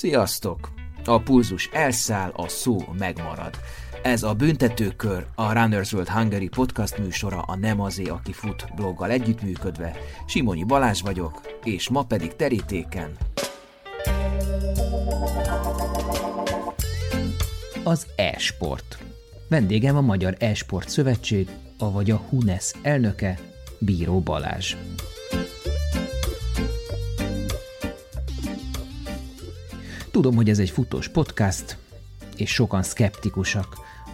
Sziasztok! A pulzus elszáll, a szó megmarad. Ez a Büntetőkör, a Runners World Hungary podcast műsora a Nem azé, aki fut bloggal együttműködve. Simonyi Balázs vagyok, és ma pedig terítéken. Az e-sport. Vendégem a Magyar E-sport Szövetség, avagy a HUNES elnöke, Bíró Balázs. Tudom, hogy ez egy futós podcast, és sokan szkeptikusak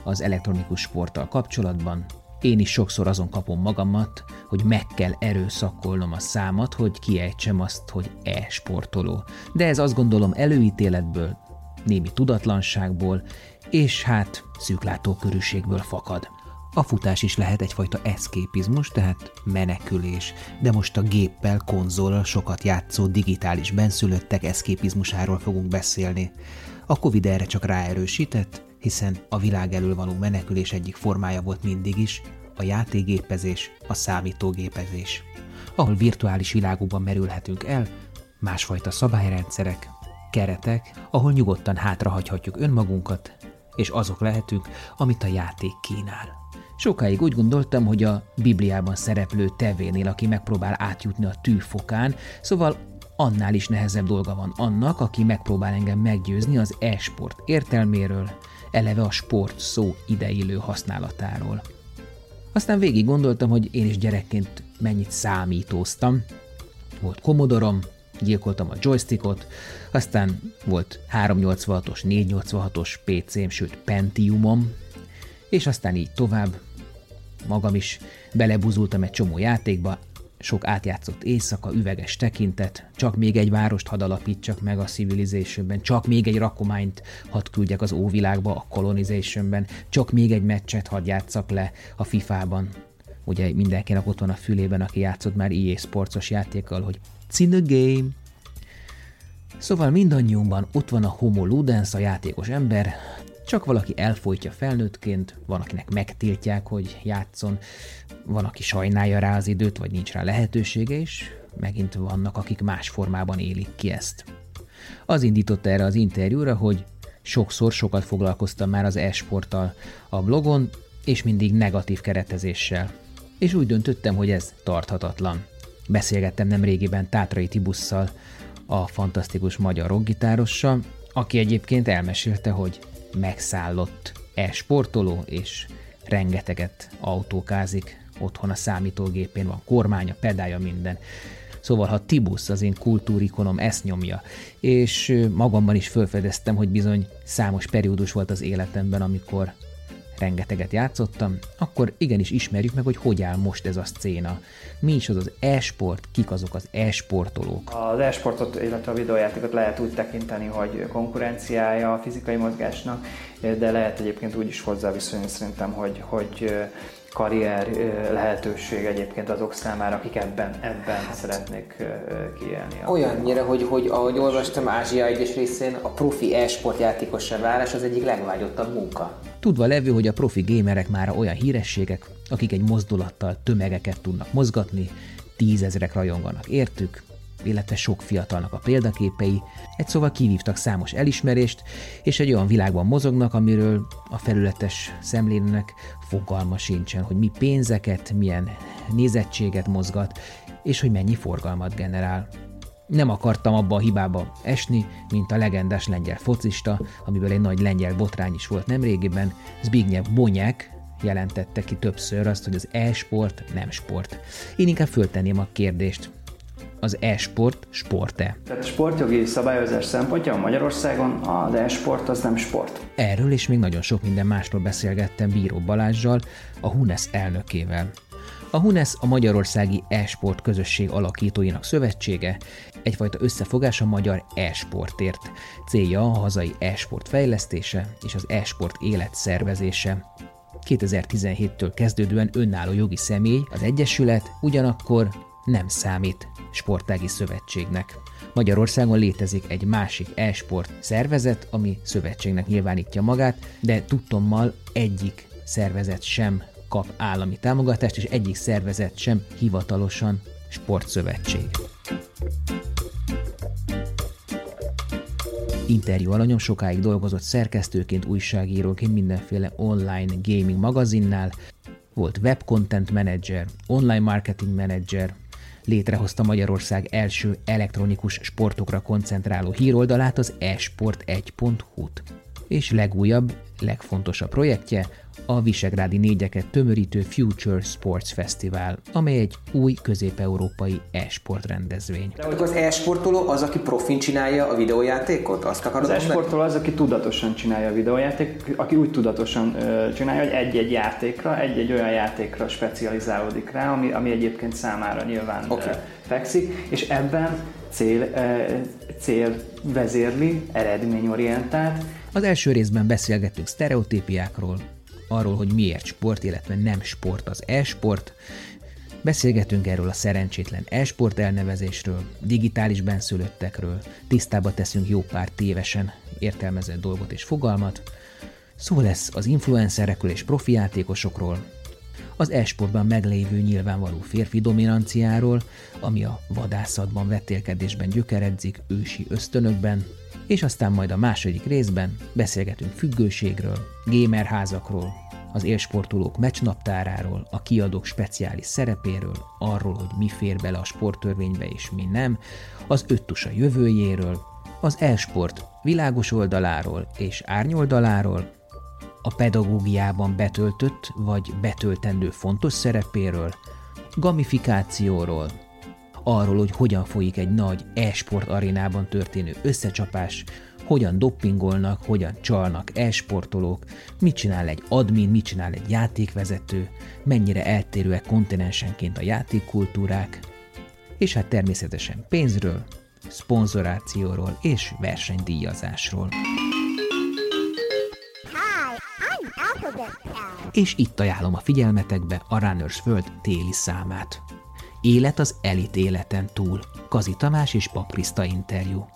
az elektronikus sporttal kapcsolatban. Én is sokszor azon kapom magamat, hogy meg kell erőszakolnom a számat, hogy kiejtsem azt, hogy e-sportoló. De ez azt gondolom előítéletből, némi tudatlanságból, és hát szűklátókörűségből fakad. A futás is lehet egyfajta eszképizmus, tehát menekülés, de most a géppel, konzollal sokat játszó digitális benszülöttek eszképizmusáról fogunk beszélni. A Covid erre csak ráerősített, hiszen a világ elől való menekülés egyik formája volt mindig is, a játékgépezés, a számítógépezés. Ahol virtuális világokban merülhetünk el, másfajta szabályrendszerek, keretek, ahol nyugodtan hátrahagyhatjuk önmagunkat, és azok lehetünk, amit a játék kínál. Sokáig úgy gondoltam, hogy a Bibliában szereplő tevénél, aki megpróbál átjutni a tűfokán, szóval annál is nehezebb dolga van annak, aki megpróbál engem meggyőzni az e-sport értelméről, eleve a sport szó ideillő használatáról. Aztán végig gondoltam, hogy én is gyerekként mennyit számítóztam. Volt komodorom, gyilkoltam a joystickot, aztán volt 386-os, 486-os PC-m, sőt Pentiumom, és aztán így tovább. Magam is belebuzultam egy csomó játékba, sok átjátszott éjszaka, üveges tekintet, csak még egy várost hadd alapítsak meg a Civilizationben, csak még egy rakományt hadd küldjek az óvilágba a Colonizationben, csak még egy meccset hadd játszak le a FIFA-ban. Ugye mindenkinek ott van a fülében, aki játszott már EA Sportsos játékkal, hogy It's in the game. Szóval mindannyiunkban ott van a homo ludens, a játékos ember, csak valaki elfolytja felnőttként, van, akinek megtiltják, hogy játszon, van, aki sajnálja rá az időt, vagy nincs rá lehetősége, és megint vannak, akik más formában élik ki ezt. Az indította erre az interjúra, hogy sokszor sokat foglalkoztam már az e-sporttal a blogon, és mindig negatív keretezéssel. És úgy döntöttem, hogy ez tarthatatlan. Beszélgettem nem régiben Tátrai Tibusszal, a fantasztikus magyar rockgitárossal, aki egyébként elmesélte, hogy megszállott e-sportoló, és rengeteget autókázik, otthon a számítógépén van kormánya, pedálja, minden. Szóval, ha Tibusz, az én kultúrikonom ezt nyomja, és magamban is felfedeztem, hogy bizony számos periódus volt az életemben, amikor rengeteget játszottam, akkor igenis ismerjük meg, hogy hogy áll most ez a szcéna. Mi is az az e-sport, kik azok az e-sportolók. Az e-sportot, illetve a videójátékot lehet úgy tekinteni, hogy konkurenciája a fizikai mozgásnak, de lehet egyébként úgy is hozzá viszonyulni szerintem, hogy, hogy karrier lehetőség egyébként azok számára, akik ebben, ebben szeretnék kiélni. Olyannyira, hogy, hogy ahogy olvastam, Ázsia egyes részén a profi e-sport játékossá válás az egyik legvágyottabb munka. Tudva levő, hogy a profi gémerek már olyan hírességek, akik egy mozdulattal tömegeket tudnak mozgatni, tízezrek rajonganak értük, illetve sok fiatalnak a példaképei, egy szóval kivívtak számos elismerést, és egy olyan világban mozognak, amiről a felületes szemlének fogalma sincsen, hogy mi pénzeket, milyen nézettséget mozgat, és hogy mennyi forgalmat generál. Nem akartam abba a hibába esni, mint a legendás lengyel focista, amiből egy nagy lengyel botrány is volt nemrégiben, Zbigniew Bonyek, jelentette ki többször azt, hogy az e-sport nem sport. Én inkább föltenném a kérdést, az e-sport sport-e? Tehát a sportjogi szabályozás szempontja Magyarországon az e-sport az nem sport. Erről és még nagyon sok minden másról beszélgettem Bíró Balázsjal, a HUNES elnökével. A HUNES a Magyarországi e-sport közösség alakítóinak szövetsége, egyfajta összefogás a magyar e-sportért. Célja a hazai e-sport fejlesztése és az e-sport élet szervezése. 2017-től kezdődően önálló jogi személy, az Egyesület ugyanakkor nem számít sportági szövetségnek. Magyarországon létezik egy másik e-sport szervezet, ami szövetségnek nyilvánítja magát, de tudtommal egyik szervezet sem kap állami támogatást, és egyik szervezet sem hivatalosan sportszövetség. Interjú alanyom sokáig dolgozott szerkesztőként, újságíróként mindenféle online gaming magazinnál, volt web content manager, online marketing manager, létrehozta Magyarország első elektronikus sportokra koncentráló híroldalát, az esport1.hu-t. És legújabb, legfontosabb projektje a Visegrádi négyeket tömörítő Future Sports Festival, amely egy új közép-európai e-sport rendezvény. De az e-sportoló az, aki profin csinálja a videójátékot? Azt akarod Az e-sportoló az, aki tudatosan csinálja a videójáték, aki úgy tudatosan csinálja, hogy egy-egy játékra, egy-egy olyan játékra specializálódik rá, ami, ami egyébként számára nyilván okay. fekszik, és ebben cél, cél vezérli, eredményorientált. Az első részben beszélgettünk sztereotípiákról, arról, hogy miért sport, illetve nem sport az e-sport. Beszélgetünk erről a szerencsétlen e-sport elnevezésről, digitális benszülöttekről, tisztába teszünk jó pár tévesen értelmezett dolgot és fogalmat. Szó lesz az influencerekről és profi játékosokról, az e-sportban meglévő nyilvánvaló férfi dominanciáról, ami a vadászatban, vetélkedésben gyökeredzik ősi ösztönökben, és aztán majd a második részben beszélgetünk függőségről, gamerházakról, az élsportolók meccsnaptáráról, a kiadók speciális szerepéről, arról, hogy mi fér bele a sporttörvénybe és mi nem, az öttusa jövőjéről, az e-sport világos oldaláról és árnyoldaláról, a pedagógiában betöltött vagy betöltendő fontos szerepéről, gamifikációról, arról, hogy hogyan folyik egy nagy e-sport arénában történő összecsapás, hogyan doppingolnak, hogyan csalnak e-sportolók, mit csinál egy admin, mit csinál egy játékvezető, mennyire eltérőek kontinensenként a játékkultúrák, és hát természetesen pénzről, szponzorációról és versenydíjazásról. És itt ajánlom a figyelmetekbe a Runners World téli számát. Élet az elit életen túl. Kazi Tamás és Pap interjú.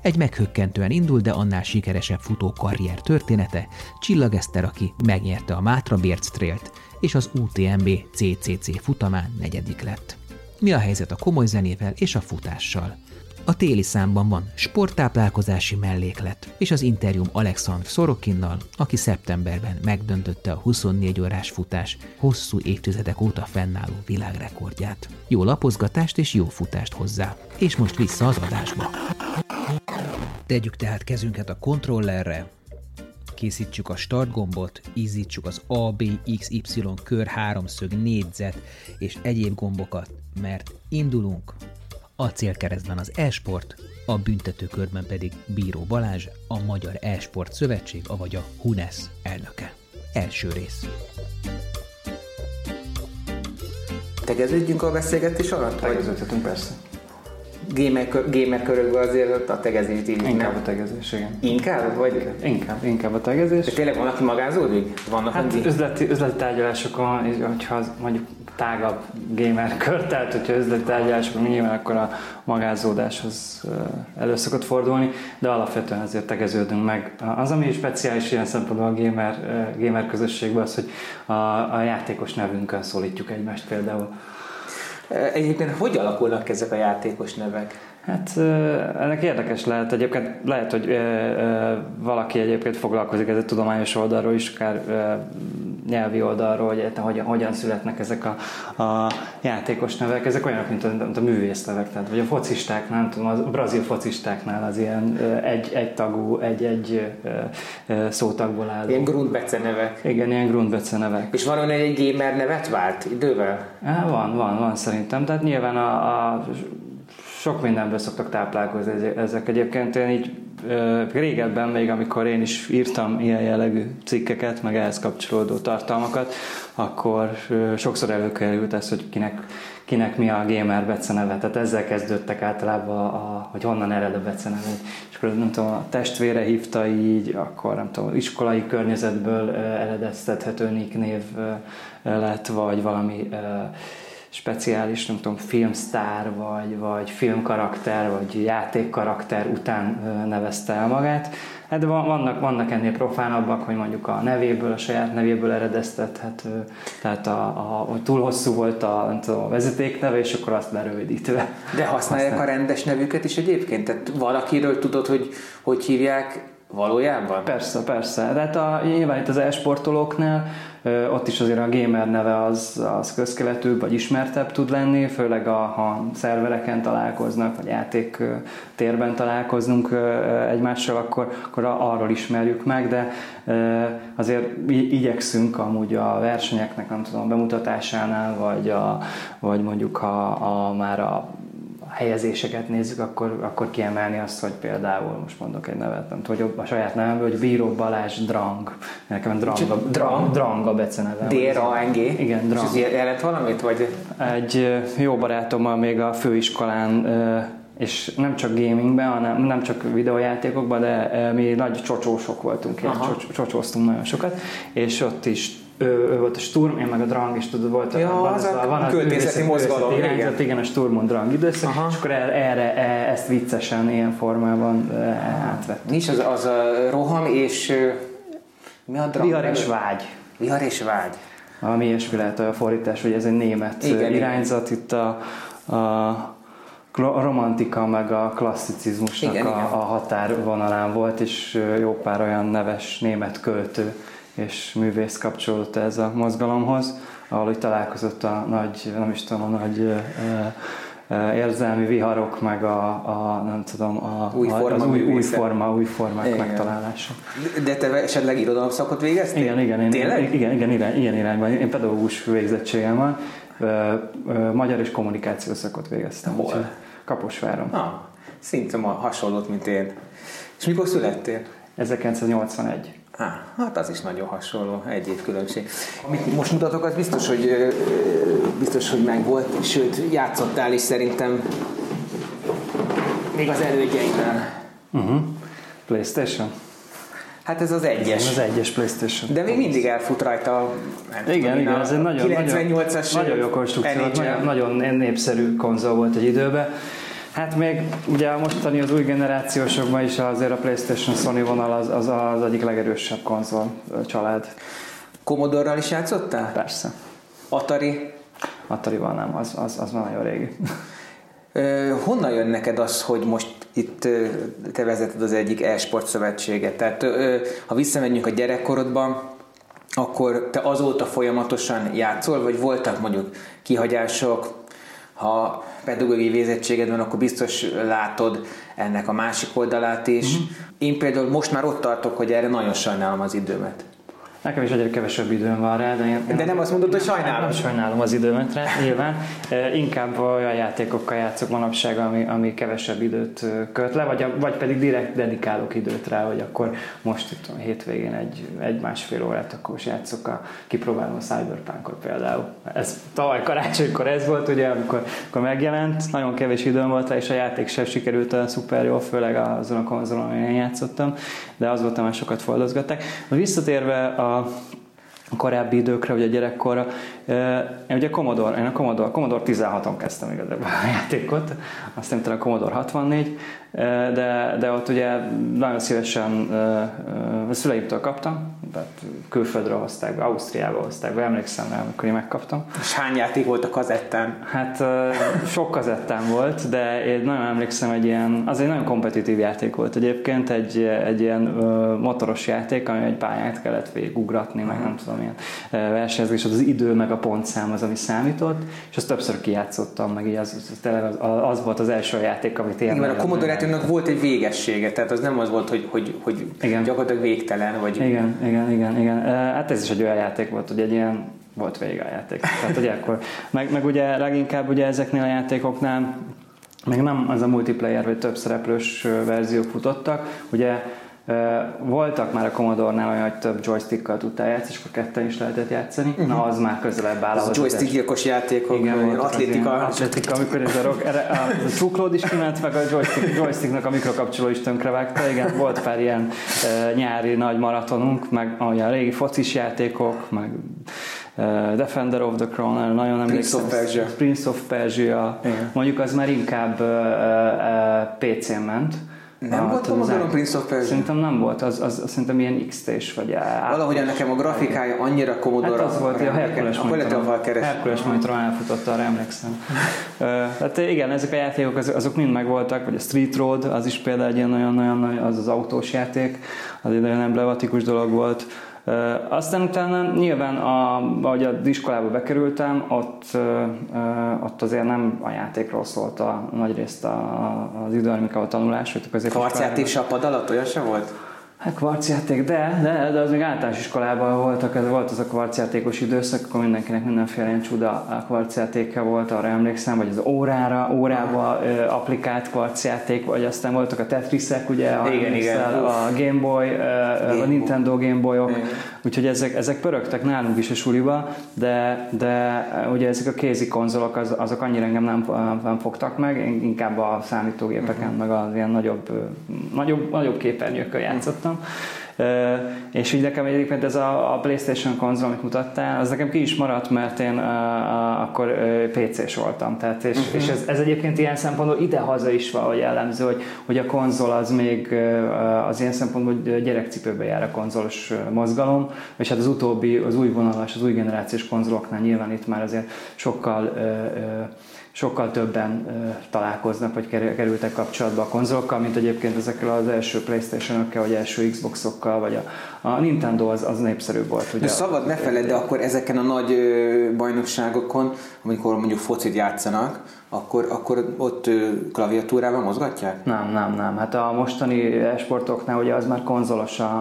Egy meghökkentően indul, de annál sikeresebb futó karrier története, Csillag Eszter, aki megnyerte a Mátra Bérc Trailt, és az UTMB CCC futamán negyedik lett. Mi a helyzet a komoly zenével és a futással? A téli számban van sporttáplálkozási melléklet, és az interjúm Alexandr Szorokinnal, aki szeptemberben megdöntötte a 24 órás futás hosszú évtizedek óta fennálló világrekordját. Jó lapozgatást és jó futást hozzá. És most vissza az adásba. Tegyük tehát kezünket a kontrollerre, készítsük a start gombot, ízítsuk az A, B, X, Y kör, háromszög, négyzet és egyéb gombokat, mert indulunk a célkeresztben az e-sport, a büntetőkörben pedig Bíró Balázs, a Magyar E-sport Szövetség, avagy a HUNES elnöke. Első rész. Tegeződjünk a beszélgetés alatt? Tegeződhetünk persze. Gamer, gamer körökben azért a tegezés így Inkább a tegezés, igen. Inkább? Vagy? Inkább, inkább a tegezés. De tényleg van, aki magázódik? Vannak Hát üzleti, üzleti tárgyalásokon, hogyha az mondjuk tágabb gamer kör, tehát hogyha tárgyalásokon nyilván akkor a magázódáshoz elő szokott fordulni, de alapvetően azért tegeződünk meg. Az, ami speciális ilyen szempontból a gamer, gamer közösségben az, hogy a, a játékos nevünkön szólítjuk egymást például. Egyébként hogy alakulnak ezek a játékos nevek? Hát ennek érdekes lehet. Egyébként lehet, hogy valaki egyébként foglalkozik ezzel tudományos oldalról is, akár nyelvi oldalról, hogy hogyan, hogyan születnek ezek a, a játékos nevek. Ezek olyanok, mint a, mint a művész nevek, tehát vagy a focistáknál, nem tudom, a brazil focistáknál az ilyen egy, egy tagú, egy-egy szótagból álló. Ilyen Grundbece nevek. Igen, ilyen Grundbece nevek. És van olyan, egy gamer nevet vált idővel? Há, van, van, van szerintem. Tehát nyilván a, a sok mindenből szoktak táplálkozni ezek egyébként. Én így régebben még, amikor én is írtam ilyen jellegű cikkeket, meg ehhez kapcsolódó tartalmakat, akkor sokszor előkerült ez, hogy kinek, kinek mi a gamer beceneve. Tehát ezzel kezdődtek általában, a, a, hogy honnan ered a beceneve. És akkor nem tudom, a testvére hívta így, akkor nem tudom, iskolai környezetből eredeztethető nick név lett, vagy valami speciális, nem tudom, filmsztár, vagy, vagy filmkarakter, vagy játékkarakter után nevezte el magát. Hát de vannak, vannak ennél profánabbak, hogy mondjuk a nevéből, a saját nevéből eredeztethető, tehát a, a, túl hosszú volt a, nem tudom, a vezetékneve, és akkor azt lerövidítve. De használják Aztán... a rendes nevüket is egyébként? Tehát valakiről tudod, hogy hogy hívják valójában? Persze, persze. De hát a, nyilván itt az e-sportolóknál ott is azért a gamer neve az, az közkeletűbb, vagy ismertebb tud lenni, főleg a, ha szervereken találkoznak, vagy játék térben találkozunk egymással, akkor, akkor arról ismerjük meg, de azért igyekszünk amúgy a versenyeknek, nem tudom, bemutatásánál, vagy, a, vagy mondjuk a, a már a helyezéseket nézzük, akkor, akkor kiemelni azt, hogy például, most mondok egy nevet, nem tudom, hogy a saját nevemből, hogy Bíró Balázs Drang. Nekem Drang, a, Drang, Drang a beceneve. D-R-A-N-G? Igen, Drang. És ez jelent valamit? Vagy? Egy jó barátommal még a főiskolán és nem csak gamingben, hanem nem csak videójátékokban, de mi nagy csocsósok voltunk, csocsóztunk nagyon sokat, és ott is ő, ő volt a Sturm, én meg a Drang, és tudod, volt ja, van az, a, van a költészeti mozgalom. Igen. igen, a Sturmon Drang időszak, Aha. és akkor erre, e, ezt viccesen ilyen formában e, átvett. Nincs az, az a roham és mi a Drang? Vihar és vágy. Vihar és vágy. Ami ilyesmi lehet a fordítás, hogy ez egy német igen, irányzat, igen. itt a, a a romantika meg a klasszicizmusnak igen, a, igen. a határvonalán volt, és jó pár olyan neves német költő és művész kapcsolódott ez a mozgalomhoz, ahol itt találkozott a nagy, nem is tudom, a nagy érzelmi viharok, meg a, a nem tudom, a, új forma, az új, új forma, új formák igen. megtalálása. De te esetleg irodalomszakot végeztél? Igen, igen, én, Tényleg? Igen, igen, igen, ilyen irányban. Én pedagógus végzettségem van, magyar és kommunikációs szakot végeztem. Hol? Kaposváron. Ah, szinte hasonlót, mint én. És mikor születtél? 1981. Á, hát az is nagyon hasonló, egy év különbség. Amit most mutatok, az biztos, hogy biztos, hogy meg volt, sőt, játszottál is szerintem még az elődjeiben. Uh-huh. Playstation? Hát ez az egyes. Az egyes Playstation. De még mindig elfut rajta nem igen, tudom, igen, ez egy nagyon, 98-as nagyon jó konstrukció, nagyon, nagyon népszerű konzol volt egy időben. Hát még ugye a mostani az új generációsokban is azért a PlayStation Sony vonal az, az, az egyik legerősebb konzol család. Commodore-ral is játszottál? Persze. Atari? Atari-val nem, az, az, az már nagyon régi. honnan jön neked az, hogy most itt te vezeted az egyik e-sport szövetséget? Tehát ha visszamegyünk a gyerekkorodban, akkor te azóta folyamatosan játszol, vagy voltak mondjuk kihagyások, ha pedagógiai végzettséged van, akkor biztos látod ennek a másik oldalát is. Uh-huh. Én például most már ott tartok, hogy erre nagyon sajnálom az időmet. Nekem is egyre kevesebb időm van rá, de én... De nem azt mondod, hogy sajnálom? Nem sajnálom az időmet rá, nyilván. Inkább olyan játékokkal játszok manapság, ami, ami kevesebb időt köt le, vagy, vagy pedig direkt dedikálok időt rá, hogy akkor most itt hétvégén egy, egy másfél órát akkor is játszok, a, kipróbálom a Cyberpunkot például. Ez tavaly karácsonykor ez volt, ugye, amikor, amikor megjelent, nagyon kevés időm volt rá, és a játék sem sikerült olyan szuper jól, főleg azon a konzolon, amin én játszottam, de az volt, hogy sokat foldozgatták. Visszatérve a Uh, a korábbi időkre, vagy a gyerekkorra. Én ugye Commodore, én a Commodore, Commodore 16-on kezdtem igazából a játékot, azt nem tudom, a Commodore 64, de, de ott ugye nagyon szívesen a szüleimtől kaptam, tehát külföldről hozták be, Ausztriába hozták be, emlékszem rá, amikor én megkaptam. És hány játék volt a kazettán? Hát sok kazettán volt, de én nagyon emlékszem, egy ilyen, az egy nagyon kompetitív játék volt egyébként, egy, egy ilyen motoros játék, ami egy pályát kellett végigugratni, meg nem tudom, ilyen versenyezni, és az, az idő meg a pontszám az, ami számított, és azt többször kijátszottam, meg így az, az, az, az volt az első játék, amit én... Igen, a Commodore volt egy végessége, tehát az nem az volt, hogy, hogy, hogy igen. gyakorlatilag végtelen, vagy... Igen, igen, igen, igen. Hát ez is egy olyan játék volt, hogy egy ilyen volt vége a játék. Tehát ugye akkor, meg, meg ugye leginkább ugye ezeknél a játékoknál még nem az a multiplayer vagy több szereplős verziók futottak, ugye voltak már a Commodore-nál olyan, hogy több joystickkal tudtál játszani, és akkor ketten is lehetett játszani. Uh-huh. Na, az már közelebb áll. Az joystick-gyilkos játékok, Igen, atlétika. Atlétika, amikor ez a, rock, a, a csuklód is kiment, meg a joystick, joysticknak a mikrokapcsoló is tönkrevágta. Igen, volt pár ilyen e, nyári nagy maratonunk, meg olyan régi focis játékok, meg uh, Defender of the Crown, nagyon emlékszem. Prince of Persia. Prince of Persia. Igen. Mondjuk az már inkább uh, uh, PC-n ment Nem volt Commodore Prince of Persia? Szerintem nem volt, az, az, az szerintem ilyen XT-s vagy Valahogyan nekem a grafikája annyira Commodore. Hát az volt, a Herkules monitoron, Herkules monitoron elfutotta, arra emlékszem. Tehát igen, ezek a játékok azok, azok mind megvoltak, vagy a Street Road, az is például egy ilyen olyan az az autós játék, az egy nagyon emblematikus dolog volt. Aztán utána nyilván, a, ahogy az iskolába bekerültem, ott, ott azért nem a játékról szólt a nagy részt a, az idő, a tanulás, vagy a középiskolában. se a pad alatt, olyan se volt? Hát kvarcjáték, de, de, de az még általános iskolában voltak, ez volt az a kvarcjátékos időszak, akkor mindenkinek mindenféle ilyen csuda kvarcjátéka volt, arra emlékszem, vagy az órára, órába ö, applikált kvarcjáték, vagy aztán voltak a Tetrisek, ugye, a, igen, igen. a Game Boy, Game a Nintendo Game Boyok, igen. Úgyhogy ezek, ezek pörögtek nálunk is a suliba, de, de ugye ezek a kézi konzolok, az, azok annyira engem nem, nem fogtak meg, én inkább a számítógépeken, uh-huh. meg az ilyen nagyobb, nagyobb, nagyobb képernyőkkel játszottam voltam. És így nekem egyébként ez a, a PlayStation konzol, amit mutattál, az nekem ki is maradt, mert én uh, akkor uh, PC-s voltam. Tehát, és, uh-huh. és ez, ez egyébként ilyen szempontból ide-haza is valahogy jellemző, hogy, hogy a konzol az még az ilyen szempontból gyerekcipőbe jár a konzolos mozgalom, és hát az utóbbi, az új vonalas, az új generációs konzoloknál nyilván itt már azért sokkal uh, uh, sokkal többen találkoznak, vagy kerültek kapcsolatba a konzolokkal, mint egyébként ezekkel az első Playstation-ökkel, vagy első Xbox-okkal, vagy a, a Nintendo az, az népszerűbb volt. Ugye? De szabad ne feled, de akkor ezeken a nagy bajnokságokon, amikor mondjuk focit játszanak, akkor, akkor ott klaviatúrával mozgatják? Nem, nem, nem. Hát a mostani sportoknál ugye az már konzolos a,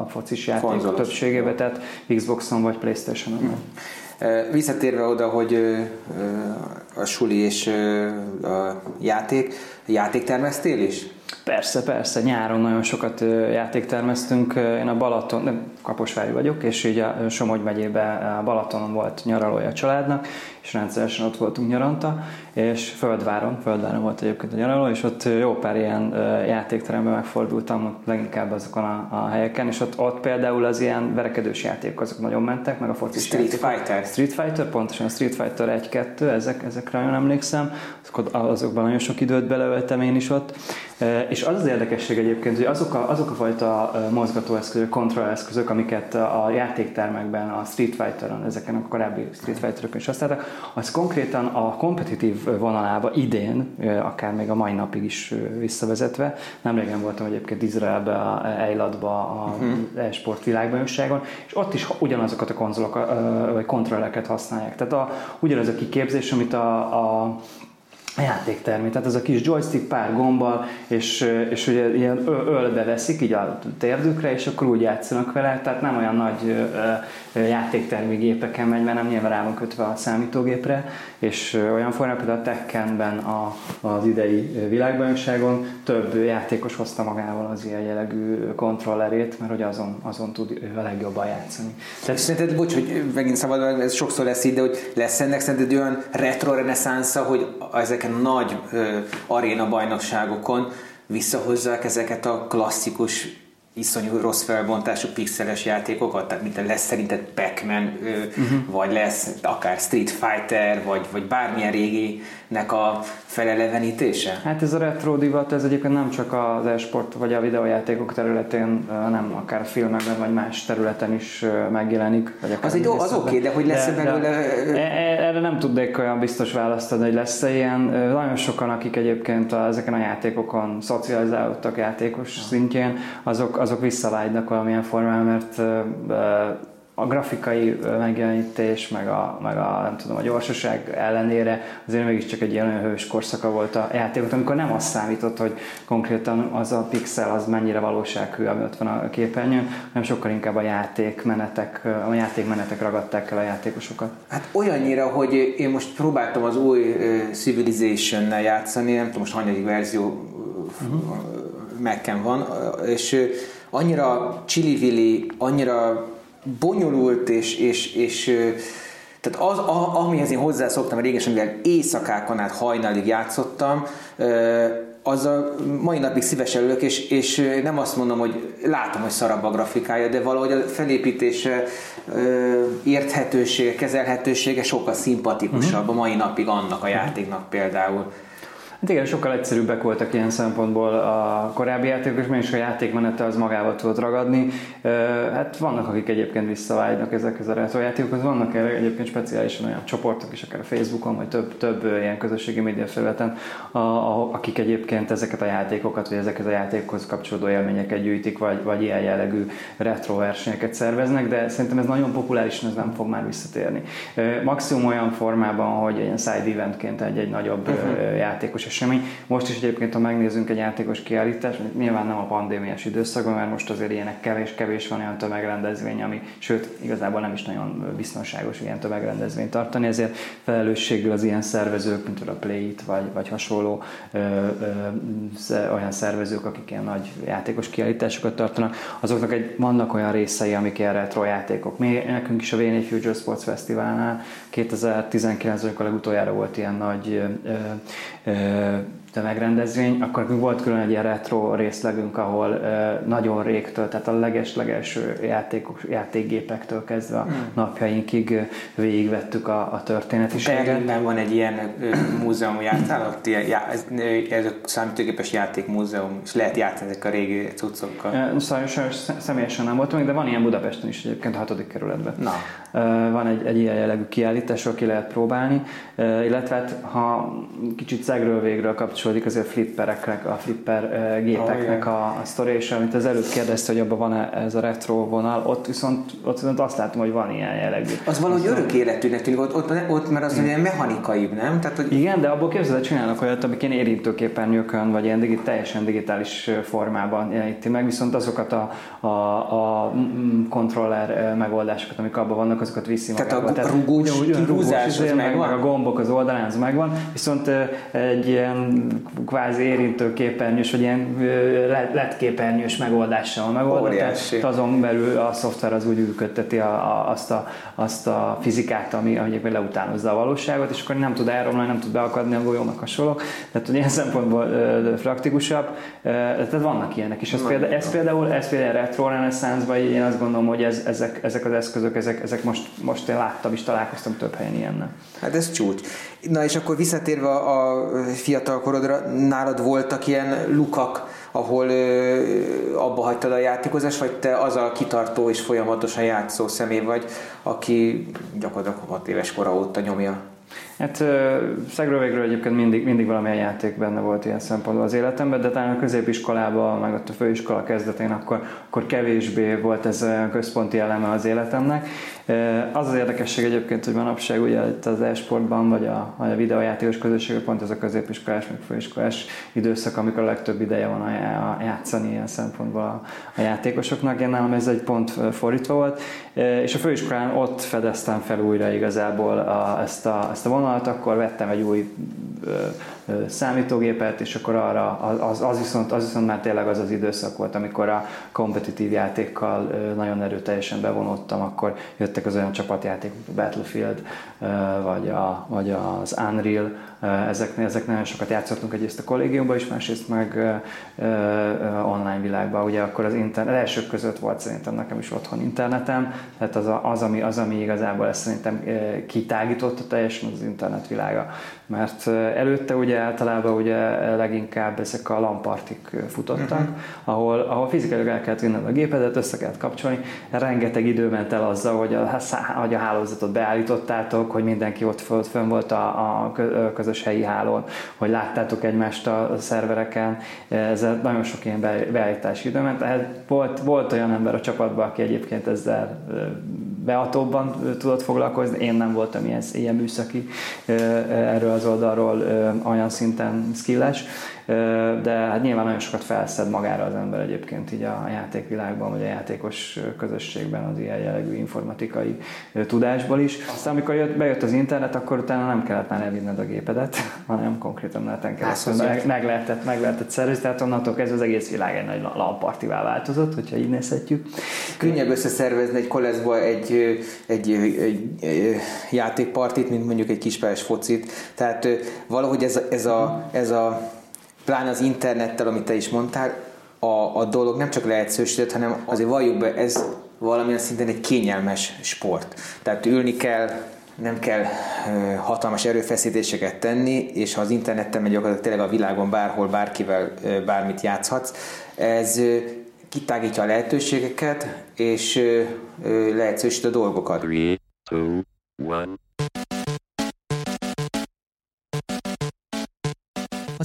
a, focis játék konzolos. többségében, tehát Xboxon vagy Playstation-on. Hmm. Visszatérve oda, hogy a suli és a játék, játéktermesztél is? Persze, persze, nyáron nagyon sokat játéktermesztünk. Én a Balaton, nem, Kaposvári vagyok, és így a Somogy megyében a Balatonon volt nyaralója a családnak, és rendszeresen ott voltunk nyaranta, és Földváron, Földváron volt egyébként a nyaraló, és ott jó pár ilyen játékteremben megfordultam, leginkább azokon a, a helyeken, és ott, ott például az ilyen verekedős játékok azok nagyon mentek, meg a foci Street játékok. Fighter. Street Fighter, pontosan a Street Fighter 1-2, ezek, ezekre nagyon emlékszem, azokban nagyon sok időt beleöltem én is ott, és az az érdekesség egyébként, hogy azok a, azok a fajta mozgatóeszközök, kontrolleszközök, amiket a játéktermekben, a Street Fighter-on, ezeken a korábbi Street Fighter-ön is használtak, az konkrétan a kompetitív vonalába idén, akár még a mai napig is visszavezetve, nem régen voltam egyébként Izraelbe, a Eilatba, a uh-huh. e-sport világbajnokságon, és ott is ugyanazokat a konzolok, vagy kontrollereket használják. Tehát a, ugyanaz a kiképzés, amit a, a a játéktermi. Tehát ez a kis joystick pár gombbal, és, és ugye ilyen ölbe veszik így a térdükre, és akkor úgy játszanak vele, tehát nem olyan nagy játéktermi gépeken megy, mert nem nyilván rá van kötve a számítógépre, és olyan formában például a Tekkenben a, az idei világbajnokságon több játékos hozta magával az ilyen jellegű kontrollerét, mert hogy azon, azon tud a legjobban játszani. Tehát szerinted, bocs, hogy megint szabad, ez sokszor lesz így, de hogy lesz ennek szerinted olyan retro reneszánsza, hogy ezeken a nagy ö, aréna bajnokságokon visszahozzák ezeket a klasszikus iszonyú rossz felbontású pixeles játékokat, tehát mint lesz szerinted Pac-Man, uh-huh. vagy lesz akár Street Fighter, vagy, vagy bármilyen réginek a felelevenítése? Hát ez a retro divat, ez egyébként nem csak az e-sport vagy a videójátékok területén, nem akár filmekben vagy más területen is megjelenik. Vagy az, egy, az oké, okay, de hogy lesz de, belőle... De, e- erre nem tudnék olyan biztos választ adni, hogy lesz-e ilyen. Nagyon sokan, akik egyébként a, ezeken a játékokon szocializálódtak játékos szintjén, azok, azok visszavágynak valamilyen formán, mert a grafikai megjelenítés, meg a, meg a, nem tudom, a gyorsaság ellenére azért mégiscsak egy ilyen hős korszaka volt a játékot, amikor nem azt számított, hogy konkrétan az a pixel az mennyire valósághű, ami ott van a képernyőn, hanem sokkal inkább a játékmenetek, a játékmenetek ragadták el a játékosokat. Hát olyannyira, hogy én most próbáltam az új Civilization-nel játszani, nem tudom most hanyadik verzió uh-huh. Mac-en van, és annyira csili annyira bonyolult, és, és, és tehát az, a, amihez én hozzászoktam régesen, mivel éjszakákon át hajnalig játszottam, az a mai napig szívesen ülök, és, és nem azt mondom, hogy látom, hogy szarabb a grafikája, de valahogy a felépítése, érthetősége, kezelhetősége sokkal szimpatikusabb uh-huh. a mai napig annak a játéknak például. Hát igen, sokkal egyszerűbbek voltak ilyen szempontból a korábbi játékok, és mégis a játékmenete az magával tudott ragadni. Hát vannak, akik egyébként visszavágynak ezekhez a retro játékokhoz, vannak egyébként speciálisan olyan csoportok is, akár a Facebookon, vagy több, több ilyen közösségi média felületen, akik egyébként ezeket a játékokat, vagy ezeket a játékokhoz kapcsolódó élményeket gyűjtik, vagy, vagy ilyen jellegű retro versenyeket szerveznek, de szerintem ez nagyon populáris, ez nem fog már visszatérni. Maximum olyan formában, hogy ilyen side eventként egy, egy nagyobb uh-huh. játékos esemény. Most is egyébként, ha megnézzünk egy játékos kiállítást, nyilván nem a pandémiás időszakban, mert most azért ilyenek kevés-kevés van olyan tömegrendezvény, ami sőt, igazából nem is nagyon biztonságos ilyen tömegrendezvényt tartani, ezért felelősséggel az ilyen szervezők, mint a Play-it, vagy, vagy hasonló ö, ö, olyan szervezők, akik ilyen nagy játékos kiállításokat tartanak, azoknak egy, vannak olyan részei, amik ilyen retro játékok. Mi, nekünk is a V4 Future Sports Fesztiválnál 2019 amikor legutoljára volt ilyen nagy ö, ö, tömegrendezvény, akkor volt külön egy ilyen retro részlegünk, ahol uh, nagyon régtől, tehát a leges-legelső játékok, játékgépektől kezdve a hmm. napjainkig végigvettük a, a történetiséget. Berlinben van egy ilyen múzeum, jártál ott? Já, ez, ez a számítógépes játékmúzeum, és lehet játszani ezek a régi cuccokkal. Sajnos személyesen nem voltam, de van ilyen Budapesten is egyébként a hatodik kerületben. Na. Van egy, egy ilyen jellegű kiállítás, aki lehet próbálni, illetve hát, ha kicsit szegről végről kapcsolódik azért flippereknek, a flipper gépeknek a, a sztori, és amit az előtt kérdezte, hogy abban van ez a retro vonal, ott viszont, ott viszont azt látom, hogy van ilyen jellegű. Az valahogy örök életűnek tűnik, ott, ott, ott mert az ilyen mechanikaibb, nem? Tehát, hogy... Igen, de abból képzeld, csinálnak olyat, amik ilyen érintőképernyőkön, vagy ilyen digit, teljesen digitális formában jeleníti meg, viszont azokat a, a, a kontroller megoldásokat, amik abban vannak, azokat viszi Tehát magával. a rugós, Tehát, rugós, rugós, az meg, meg a gombok az oldalán, az megvan, viszont egy ilyen kvázi érintő képernyős, vagy ilyen LED képernyős megoldással megoldott. Tehát azon belül a szoftver az úgy működteti a, a, azt, a, azt a fizikát, ami egyébként leutánozza a valóságot, és akkor nem tud elromlani, nem tud beakadni a golyónak hasonlók. Tehát, hogy ilyen szempontból ö, praktikusabb. Tehát vannak ilyenek is. Ez, például, ez például, ez például retro reneszánszban, én azt gondolom, hogy ez, ezek, ezek az eszközök, ezek, ezek most, most én láttam és találkoztam több helyen ilyennel. Hát ez csúcs. Na és akkor visszatérve a fiatal korodra, nálad voltak ilyen lukak, ahol ö, abba hagytad a játékozást, vagy te az a kitartó és folyamatosan játszó személy vagy, aki gyakorlatilag 6 éves kora óta nyomja Hát szegről végről egyébként mindig, mindig valamilyen játék benne volt ilyen szempontból az életemben, de talán a középiskolában, meg ott a főiskola kezdetén akkor, akkor kevésbé volt ez a központi eleme az életemnek. Az az érdekesség egyébként, hogy manapság ugye itt az e-sportban, vagy a, vagy a videójátékos közösség, pont ez a középiskolás, meg főiskolás időszak, amikor a legtöbb ideje van a, a játszani ilyen szempontból a, a játékosoknak. Én nálam ez egy pont fordítva volt, és a főiskolán ott fedeztem fel újra igazából a, ezt, a, ezt a vonalat, akkor vettem egy új számítógépet, és akkor arra az, az, viszont, az viszont már tényleg az az időszak volt, amikor a kompetitív játékkal nagyon erőteljesen bevonódtam, akkor jöttek az olyan csapatjátékok, a Battlefield, vagy, a, vagy az Unreal, ezek, ezek nagyon sokat játszottunk egyrészt a kollégiumban is, másrészt meg online világban. Ugye akkor az, internet, elsők között volt szerintem nekem is otthon internetem, tehát az, az, ami, az ami igazából ezt szerintem kitágította teljesen az internet világa. Mert előtte ugye általában ugye leginkább ezek a lampartik futottak, uh-huh. ahol, ahol fizikailag el kellett vinned a gépedet, össze kellett kapcsolni, rengeteg idő ment el azzal, hogy a, hogy a hálózatot beállítottátok, hogy mindenki ott föl, fönn volt a, a közös helyi hálón, hogy láttátok egymást a szervereken, ez nagyon sok ilyen beállítási idő ment. Tehát volt, volt olyan ember a csapatban, aki egyébként ezzel beatóbban tudott foglalkozni, én nem voltam ilyen, ilyen műszaki erről az oldalról olyan szinten skilles, de hát nyilván nagyon sokat felszed magára az ember egyébként így a játékvilágban, vagy a játékos közösségben az ilyen jellegű informatikai tudásból is. Aztán amikor jött, bejött az internet, akkor utána nem kellett már elvinned a gépedet, hanem konkrétan neten keresztül meg, meg, lehetett, meg lehetett szervezni, tehát onnantól kezdve az egész világ egy nagy lampartivá változott, hogyha így nézhetjük. Könnyebb összeszervezni egy koleszba egy, egy, egy, egy játékpartit, mint mondjuk egy kispályás focit. Tehát valahogy ez a, ez a, ez a pláne az internettel, amit te is mondtál, a, a dolog nem csak leegyszerűsített, hanem azért valljuk be, ez valamilyen szinten egy kényelmes sport. Tehát ülni kell, nem kell hatalmas erőfeszítéseket tenni, és ha az interneten megy, akkor tényleg a világon bárhol, bárkivel bármit játszhatsz. Ez kitágítja a lehetőségeket, és leegyszerűsít a dolgokat. Three, two, one.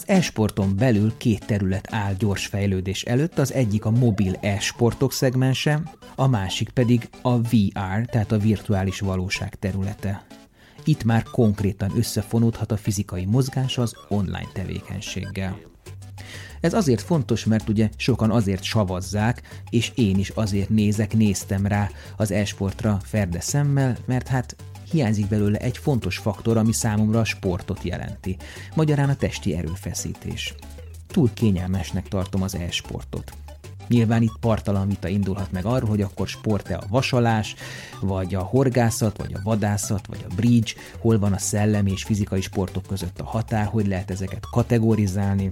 E-sporton belül két terület áll gyors fejlődés előtt, az egyik a mobil e-sportok szegmense, a másik pedig a VR, tehát a virtuális valóság területe. Itt már konkrétan összefonódhat a fizikai mozgás az online tevékenységgel. Ez azért fontos, mert ugye sokan azért savazzák, és én is azért nézek, néztem rá az e-sportra ferde szemmel, mert hát hiányzik belőle egy fontos faktor, ami számomra a sportot jelenti. Magyarán a testi erőfeszítés. Túl kényelmesnek tartom az e-sportot. Nyilván itt partalan vita indulhat meg arról, hogy akkor sport-e a vasalás, vagy a horgászat, vagy a vadászat, vagy a bridge, hol van a szellemi és fizikai sportok között a határ, hogy lehet ezeket kategorizálni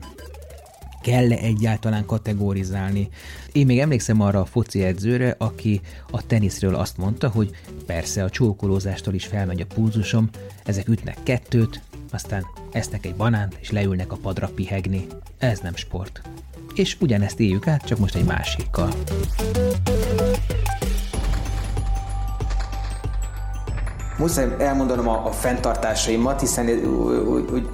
kell-e egyáltalán kategorizálni. Én még emlékszem arra a foci edzőre, aki a teniszről azt mondta, hogy persze a csókolózástól is felmegy a pulzusom, ezek ütnek kettőt, aztán esznek egy banánt, és leülnek a padra pihegni. Ez nem sport. És ugyanezt éljük át, csak most egy másikkal. Muszáj elmondanom a, a fenntartásaimat, hiszen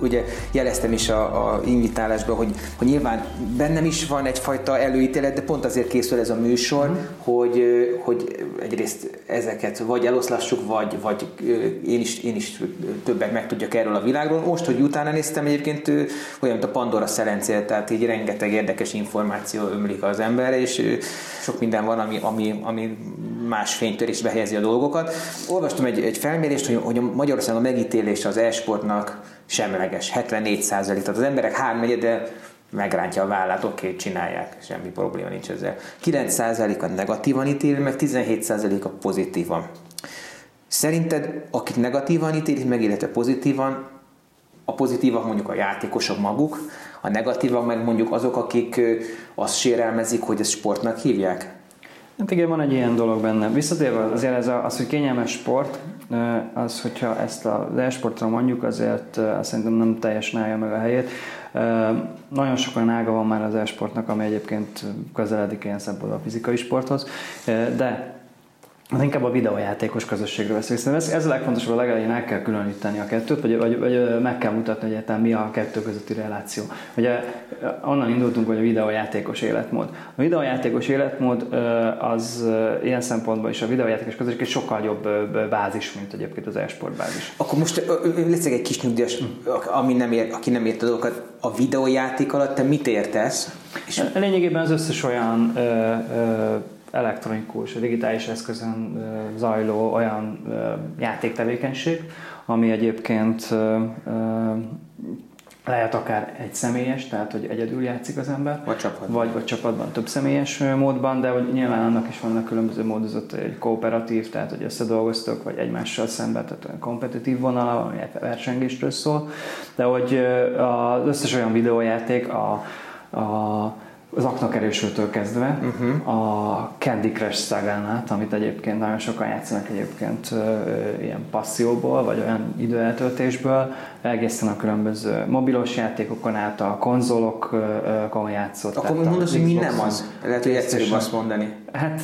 ugye jeleztem is a, a invitálásban, hogy, hogy nyilván bennem is van egyfajta előítélet, de pont azért készül ez a műsor, mm. hogy, hogy egyrészt ezeket vagy eloszlassuk, vagy, vagy én, is, én is többet megtudjak erről a világról. Most, hogy utána néztem, egyébként olyan, mint a Pandora szelencéje, tehát így rengeteg érdekes információ ömlik az emberre, és sok minden van, ami, ami, ami más fénytörésbe helyezi a dolgokat. Olvastam egy, egy felmérést, hogy, hogy Magyarországon a megítélése az e-sportnak semleges, 74 százalék. Tehát az emberek háromnegyede megrántja a vállát, oké, okay, csinálják, semmi probléma nincs ezzel. 9 százalék a negatívan ítél, meg 17 százalék a pozitívan. Szerinted, akik negatívan ítélik meg, illetve pozitívan, a pozitívak mondjuk a játékosok maguk, a negatívak meg mondjuk azok, akik azt sérelmezik, hogy ezt sportnak hívják? Hát igen, van egy ilyen dolog benne. Visszatérve azért ez az, hogy kényelmes sport, az, hogyha ezt az e-sportra mondjuk, azért azt szerintem nem teljesen állja meg a helyét. Nagyon sokan ága van már az e-sportnak, ami egyébként közeledik ilyen szempontból a fizikai sporthoz, de az inkább a videójátékos közösségről beszélünk. Ez, ez a legfontosabb, a legelején el kell különíteni a kettőt, vagy, vagy, vagy meg kell mutatni, hogy egyáltalán mi a kettő közötti reláció. Ugye onnan indultunk, hogy a videójátékos életmód. A videójátékos életmód az ilyen szempontból is a videójátékos közösség egy sokkal jobb bázis, mint egyébként az e-sport bázis. Akkor most lesz egy kis nyugdíjas, ami nem ér, aki nem ért a dolgokat. A videójáték alatt te mit értesz? És... Lényegében az összes olyan ö, ö, elektronikus, digitális eszközön zajló olyan játéktevékenység, ami egyébként lehet akár egy személyes, tehát hogy egyedül játszik az ember, vagy csapatban, vagy, vagy csapatban több személyes módban, de hogy nyilván annak is vannak különböző módozat, egy kooperatív, tehát hogy összedolgoztok, vagy egymással szemben, tehát olyan kompetitív vonala, ami versengésről szól, de hogy az összes olyan videójáték a, a az aknakerésőtől kezdve uh-huh. a Candy Crush szagán át, amit egyébként nagyon sokan játszanak egyébként ilyen passzióból, vagy olyan időeltöltésből, egészen a különböző mobilos játékokon át, a konzolokon játszott. Akkor mondasz, hogy mi nem az? Lehet, hogy egyszerűbb azt mondani. Hát,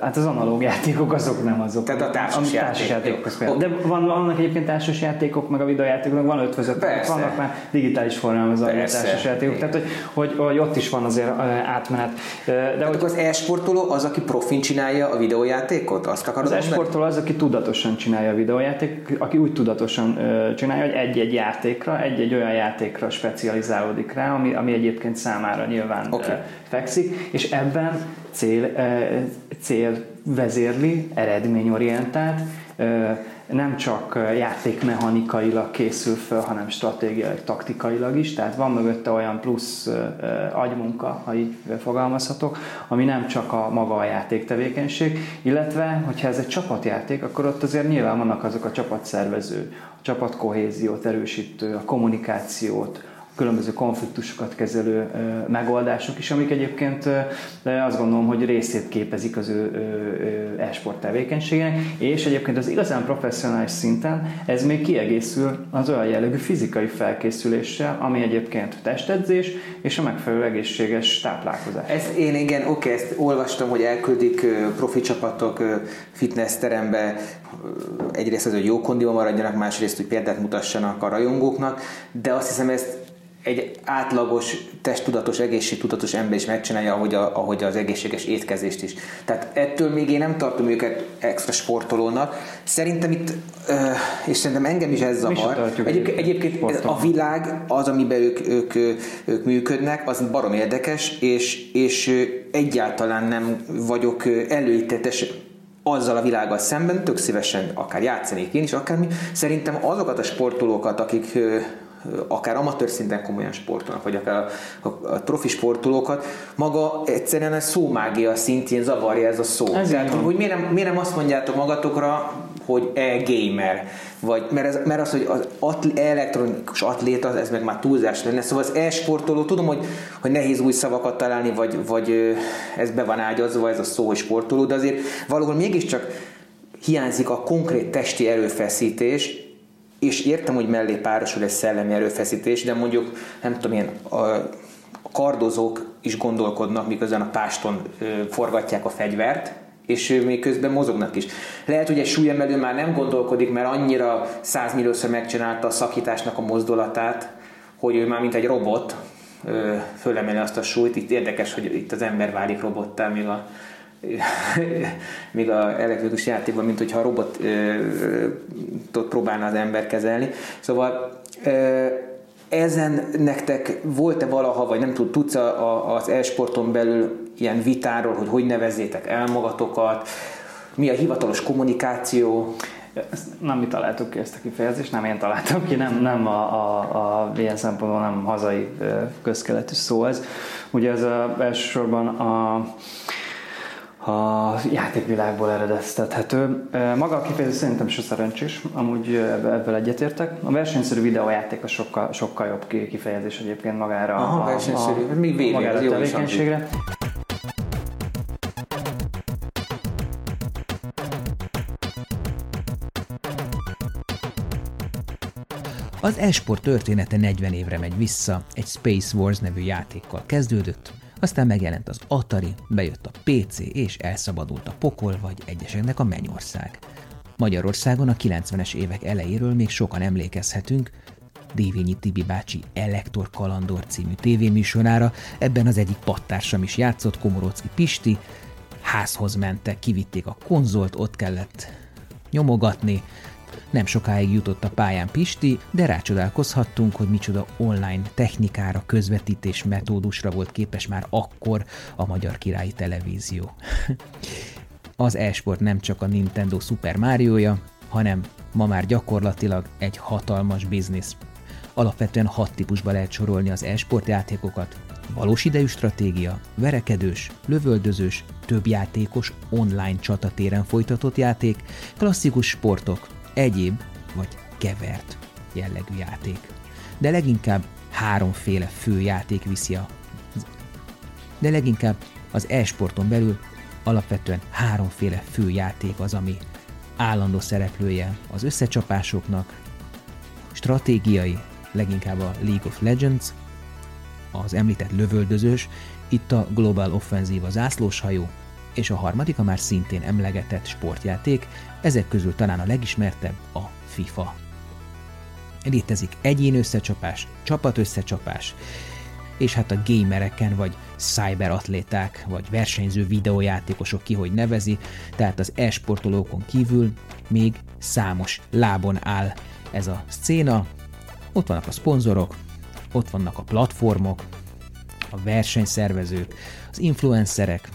hát az analóg játékok azok nem azok. Tehát a társas, társas játékok. játékok. De van, vannak egyébként társas játékok, meg a videójátékok, van ötvözött, Persze. vannak már digitális formában zajló társas játékok. Tehát, hogy, hogy, hogy, ott is van azért átmenet. De hát hogy az e-sportoló az, aki profin csinálja a videójátékot? Azt akarod Az e-sportoló az, aki tudatosan csinálja a videójáték, aki úgy tudatosan csinálja, hogy egy-egy játékra, egy-egy olyan játékra specializálódik rá, ami, ami egyébként számára nyilván okay. fekszik, és ebben cél, cél vezérli, eredményorientált, nem csak játékmechanikailag készül fel, hanem stratégiailag, taktikailag is, tehát van mögötte olyan plusz agymunka, ha így fogalmazhatok, ami nem csak a maga a játéktevékenység, illetve, hogyha ez egy csapatjáték, akkor ott azért nyilván vannak azok a csapatszervező, a csapatkohéziót erősítő, a kommunikációt, különböző konfliktusokat kezelő megoldások is, amik egyébként azt gondolom, hogy részét képezik az ő e-sport tevékenységének, és egyébként az igazán professzionális szinten ez még kiegészül az olyan jellegű fizikai felkészüléssel, ami egyébként testedzés és a megfelelő egészséges táplálkozás. Ezt én igen, oké, ezt olvastam, hogy elküldik profi csapatok fitness terembe, egyrészt az, hogy jó kondiban maradjanak, másrészt, hogy példát mutassanak a rajongóknak, de azt hiszem ezt egy átlagos, testtudatos, egészségtudatos ember is megcsinálja, ahogy, a, ahogy az egészséges étkezést is. Tehát ettől még én nem tartom őket extra sportolónak. Szerintem itt, és szerintem engem is ez zavar. Egyébként, egyébként a világ, az, amiben ők, ők, ők működnek, az barom érdekes, és, és egyáltalán nem vagyok előítetes azzal a világgal szemben, tök szívesen akár játszanék én is, akármi. Szerintem azokat a sportolókat, akik akár amatőr szinten komolyan sportolnak, vagy akár a, a, a profi sportolókat, maga egyszerűen a szómágia szintjén zavarja ez a szó. Ez Tehát, hogy miért nem, miért nem azt mondjátok magatokra, hogy e-gamer, vagy, mert, ez, mert az, hogy az atl, elektronikus atléta, ez meg már túlzás lenne, szóval az e-sportoló, tudom, hogy, hogy nehéz új szavakat találni, vagy, vagy ez be van ágyazva, ez a szó, hogy sportoló, de azért valahol mégiscsak hiányzik a konkrét testi erőfeszítés, és értem, hogy mellé párosul egy szellemi erőfeszítés, de mondjuk, nem tudom, ilyen a, kardozók is gondolkodnak, miközben a páston forgatják a fegyvert, és még közben mozognak is. Lehet, hogy egy súlyemelő már nem gondolkodik, mert annyira százmilliószor megcsinálta a szakításnak a mozdulatát, hogy ő már mint egy robot fölemeli azt a súlyt. Itt érdekes, hogy itt az ember válik robottá, míg a még a elektronikus játékban, mint hogyha a robotot próbálna az ember kezelni. Szóval ezen nektek volt-e valaha, vagy nem tud, tudsz a, az e-sporton belül ilyen vitáról, hogy hogy nevezzétek el magatokat, mi a hivatalos kommunikáció? Ezt nem mi találtuk ki ezt a kifejezést, nem én találtam ki, nem, nem a, a, a ilyen szempontból nem hazai közkeletű szó ez. Ugye ez a, elsősorban a a játékvilágból eredeztethető. Maga a kifejezés szerintem is szerencsés, amúgy ebből egyetértek. A versenyszerű videójáték a sokkal, sokkal jobb kifejezés egyébként magára Aha, a, versenyszerű. a, Mi véli, magára a tevékenységre. Az esport története 40 évre megy vissza, egy Space Wars nevű játékkal kezdődött, aztán megjelent az Atari, bejött a PC, és elszabadult a pokol vagy egyeseknek a mennyország. Magyarországon a 90-es évek elejéről még sokan emlékezhetünk, Dévényi Tibi bácsi Elektor Kalandor című tévéműsorára, ebben az egyik pattársam is játszott, Komorocki Pisti, házhoz mentek, kivitték a konzolt, ott kellett nyomogatni, nem sokáig jutott a pályán Pisti, de rácsodálkozhattunk, hogy micsoda online technikára, közvetítés metódusra volt képes már akkor a Magyar Királyi Televízió. Az e-sport nem csak a Nintendo Super Mario-ja, hanem ma már gyakorlatilag egy hatalmas biznisz. Alapvetően hat típusba lehet sorolni az e-sport játékokat. Valós idejű stratégia, verekedős, lövöldözős, több játékos, online csatatéren folytatott játék, klasszikus sportok, egyéb vagy kevert jellegű játék. De leginkább háromféle fő játék viszi a... De leginkább az e-sporton belül alapvetően háromféle fő játék az, ami állandó szereplője az összecsapásoknak, stratégiai, leginkább a League of Legends, az említett lövöldözős, itt a Global Offensive a zászlóshajó, és a harmadik a már szintén emlegetett sportjáték, ezek közül talán a legismertebb a FIFA. Létezik egyén összecsapás, csapat összecsapás, és hát a gamereken, vagy cyberatléták, vagy versenyző videójátékosok ki, hogy nevezi, tehát az e-sportolókon kívül még számos lábon áll ez a szcéna. Ott vannak a szponzorok, ott vannak a platformok, a versenyszervezők, az influencerek,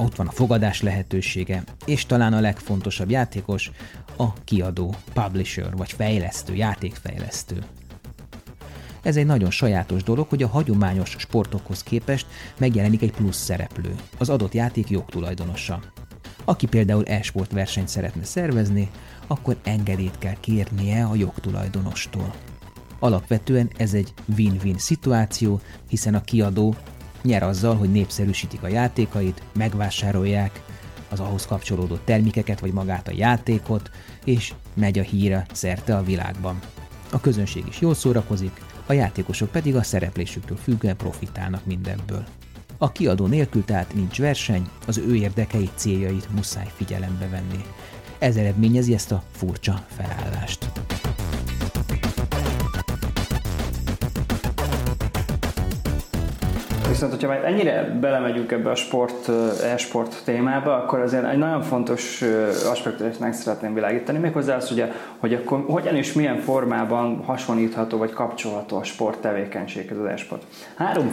ott van a fogadás lehetősége, és talán a legfontosabb játékos a kiadó, publisher vagy fejlesztő, játékfejlesztő. Ez egy nagyon sajátos dolog, hogy a hagyományos sportokhoz képest megjelenik egy plusz szereplő, az adott játék jogtulajdonosa. Aki például e-sport versenyt szeretne szervezni, akkor engedélyt kell kérnie a jogtulajdonostól. Alapvetően ez egy win-win szituáció, hiszen a kiadó nyer azzal, hogy népszerűsítik a játékait, megvásárolják az ahhoz kapcsolódó termékeket vagy magát a játékot, és megy a híre szerte a világban. A közönség is jól szórakozik, a játékosok pedig a szereplésüktől függően profitálnak mindebből. A kiadó nélkül tehát nincs verseny, az ő érdekeit, céljait muszáj figyelembe venni. Ez eredményezi ezt a furcsa felállást. Viszont, hogyha már ennyire belemegyünk ebbe a sport, e-sport témába, akkor azért egy nagyon fontos aspektus meg szeretném világítani, méghozzá az, hogy, hogy akkor hogyan és milyen formában hasonlítható vagy kapcsolható a sport tevékenységhez az e-sport. Három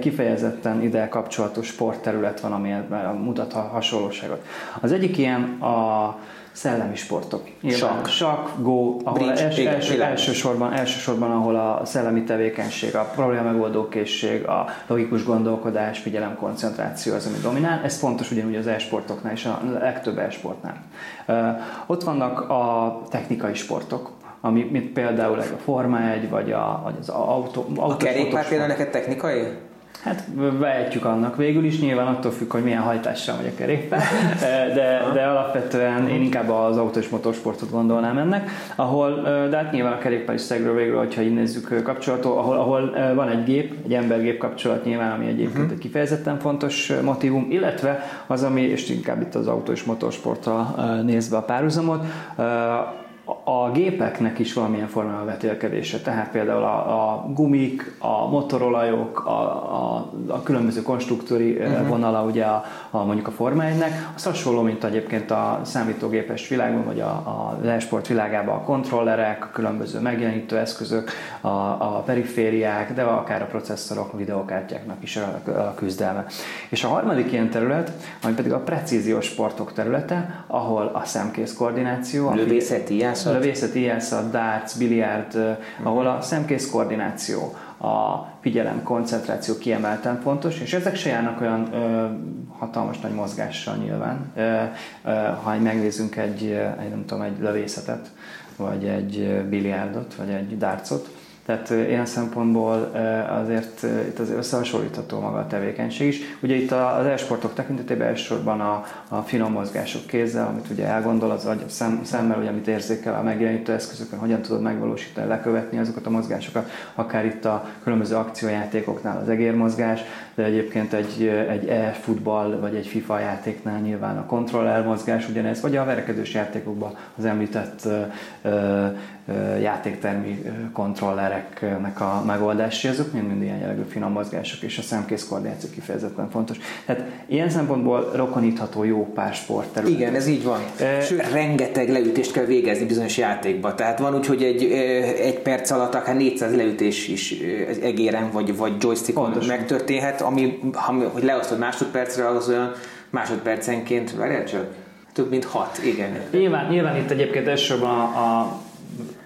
kifejezetten ide kapcsolatos sportterület van, ami mutat a hasonlóságot. Az egyik ilyen a szellemi sportok. Sak, sak go, ahol Bridge, els, igen, első, elsősorban, elsősorban, ahol a szellemi tevékenység, a problémamegoldó készség, a logikus gondolkodás, figyelem, koncentráció az, ami dominál. Ez fontos ugyanúgy az e-sportoknál és a legtöbb e-sportnál. Ott vannak a technikai sportok, ami, mint például a Forma 1, vagy, a, vagy az autó. A kerékpár például neked technikai? Hát vehetjük annak végül is, nyilván attól függ, hogy milyen hajtással megy a kerékpár, de, de alapvetően én inkább az autós motorsportot gondolnám ennek, ahol, de hát nyilván a kerékpár is szegről végül, hogyha így nézzük kapcsolatot, ahol, ahol van egy gép, egy ember-gép kapcsolat nyilván, ami egyébként uh-huh. egy kifejezetten fontos motivum, illetve az, ami, és inkább itt az autós motorsporttal nézve a párhuzamot, a gépeknek is valamilyen formában vetélkedése, tehát például a, a gumik, a motorolajok, a, a, a különböző konstruktúri uh-huh. vonala ugye a, a, mondjuk a Forma 1-nek, az hasonló, mint egyébként a számítógépes világban, vagy a, a e-sport világában a kontrollerek, a különböző megjelenítő eszközök, a, a perifériák, de akár a processzorok, a videokártyáknak is a, a küzdelme. És a harmadik ilyen terület, ami pedig a precíziós sportok területe, ahol a szemkész koordináció, lövészeti ijászat, lövészeti ijászat, darts, biliárd, uh-huh. ahol a szemkész koordináció, a figyelem, koncentráció kiemelten fontos, és ezek se járnak olyan ö, hatalmas nagy mozgással nyilván. Ö, ö, ha megnézzünk egy, egy, nem tudom, egy lövészetet, vagy egy biliárdot, vagy egy dárcot, tehát ilyen szempontból azért itt az összehasonlítható maga a tevékenység is. Ugye itt az e-sportok tekintetében elsősorban a, a finom mozgások kézzel, amit ugye elgondol az agy, szem, szemmel, ugye, amit érzékel a megjelenítő eszközökön, hogyan tudod megvalósítani, lekövetni azokat a mozgásokat, akár itt a különböző akciójátékoknál az egérmozgás, de egyébként egy, egy e-futball vagy egy FIFA játéknál nyilván a kontroller mozgás ugyanez, vagy a verekedős játékokban az említett ö, játéktermi kontrollereknek a megoldási, azok mind-mind ilyen jellegű finom mozgások, és a szemkész koordináció kifejezetten fontos. Tehát ilyen szempontból rokonítható jó pár sportterület. Igen, ez így van. Sőt, rengeteg leütést kell végezni bizonyos játékba. Tehát van úgy, hogy egy, egy perc alatt akár 400 leütés is egéren vagy, vagy joystickon Pontosan. megtörténhet, ami, ami hogy leosztod másodpercre, az olyan másodpercenként, várjál csak, több mint hat, igen. Nyilván, nyilván itt egyébként elsősorban a,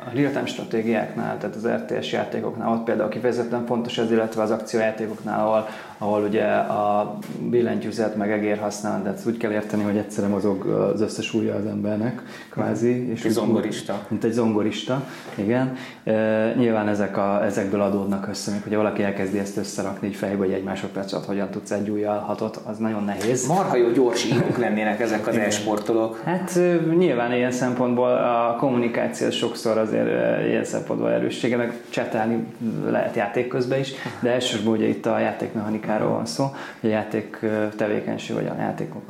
a real-time stratégiáknál, tehát az RTS játékoknál, ott például kifejezetten fontos ez, illetve az akciójátékoknál, ahol, ahol ugye a billentyűzet meg egér használ, de ezt úgy kell érteni, hogy egyszerre mozog az összes ujja az embernek, kvázi. És egy zongorista. Mint egy zongorista, igen. E, nyilván ezek a, ezekből adódnak össze, még hogyha valaki elkezdi ezt összerakni egy fejbe, hogy egy másodperc alatt hogyan tudsz egy ujjal hatot, az nagyon nehéz. Marha jó gyors írók lennének ezek az e-sportolók. Hát nyilván ilyen szempontból a kommunikáció sokszor azért ilyen szempontból erőssége, meg csetelni lehet játék közben is, de elsősorban ugye itt a játékmechanikáról van szó, a játék tevékenység, vagy a játékok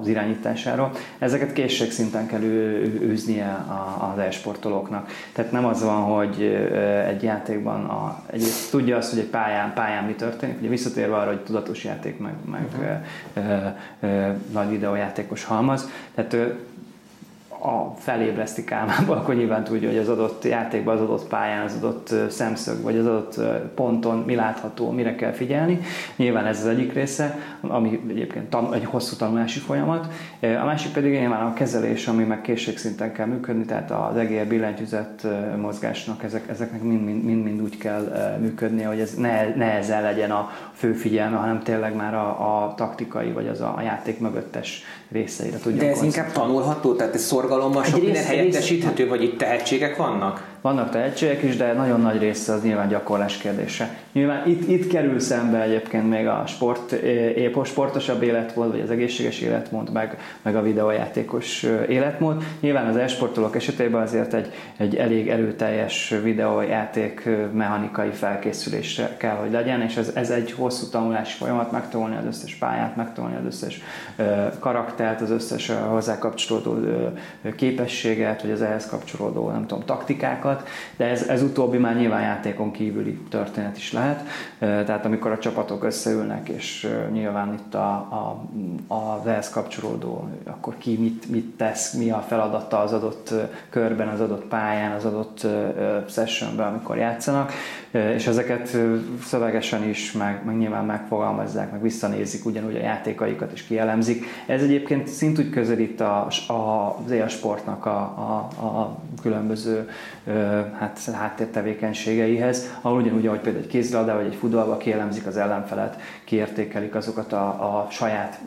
az irányításáról. Ezeket készségszinten kell űznie az e-sportolóknak. Tehát nem az van, hogy egy játékban a, egy, tudja azt, hogy egy pályán, pályán mi történik, ugye visszatérve arra, hogy tudatos játék, meg, meg uh-huh. ö, ö, ö, nagy videójátékos halmaz. Tehát a felébreszti álmába, akkor nyilván tudja, hogy az adott játékban, az adott pályán, az adott szemszög, vagy az adott ponton mi látható, mire kell figyelni. Nyilván ez az egyik része, ami egyébként tan- egy hosszú tanulási folyamat. A másik pedig nyilván a kezelés, ami meg készségszinten kell működni, tehát az egér billentyűzet mozgásnak ezek, ezeknek mind-mind úgy kell működni, hogy ez ne, ne ezzel legyen a fő figyelme, hanem tényleg már a, a taktikai, vagy az a, a játék mögöttes részeire tudjuk De ez inkább tanulható, tehát ez szorgalommal sok minden helyettesíthető, vagy itt tehetségek vannak? Vannak tehetségek is, de nagyon nagy része az nyilván gyakorlás kérdése. Nyilván itt, itt kerül szembe egyébként még a sport, épp a sportosabb életmód, vagy az egészséges életmód, meg, meg a videójátékos életmód. Nyilván az esportolók esetében azért egy, egy elég erőteljes videójáték mechanikai felkészülésre kell, hogy legyen, és ez, ez egy hosszú tanulási folyamat, megtanulni az összes pályát, megtanulni az összes karaktert, az összes hozzá kapcsolódó képességet, vagy az ehhez kapcsolódó, nem tudom, taktikákat, de ez, ez utóbbi már nyilván játékon kívüli történet is lehet. Tehát amikor a csapatok összeülnek, és nyilván itt a, a, a ehhez kapcsolódó, akkor ki mit, mit tesz, mi a feladata az adott körben, az adott pályán, az adott sessionben, amikor játszanak, és ezeket szövegesen is, meg, meg nyilván megfogalmazzák, meg visszanézik ugyanúgy a játékaikat is kielemzik. Ez egyébként szintúgy közelít a, a, az élsportnak a, a, a különböző hát, háttértevékenységeihez, ahol ugyanúgy, ahogy például egy kézilabda vagy egy futballba kielemzik az ellenfelet, kiértékelik azokat a, a saját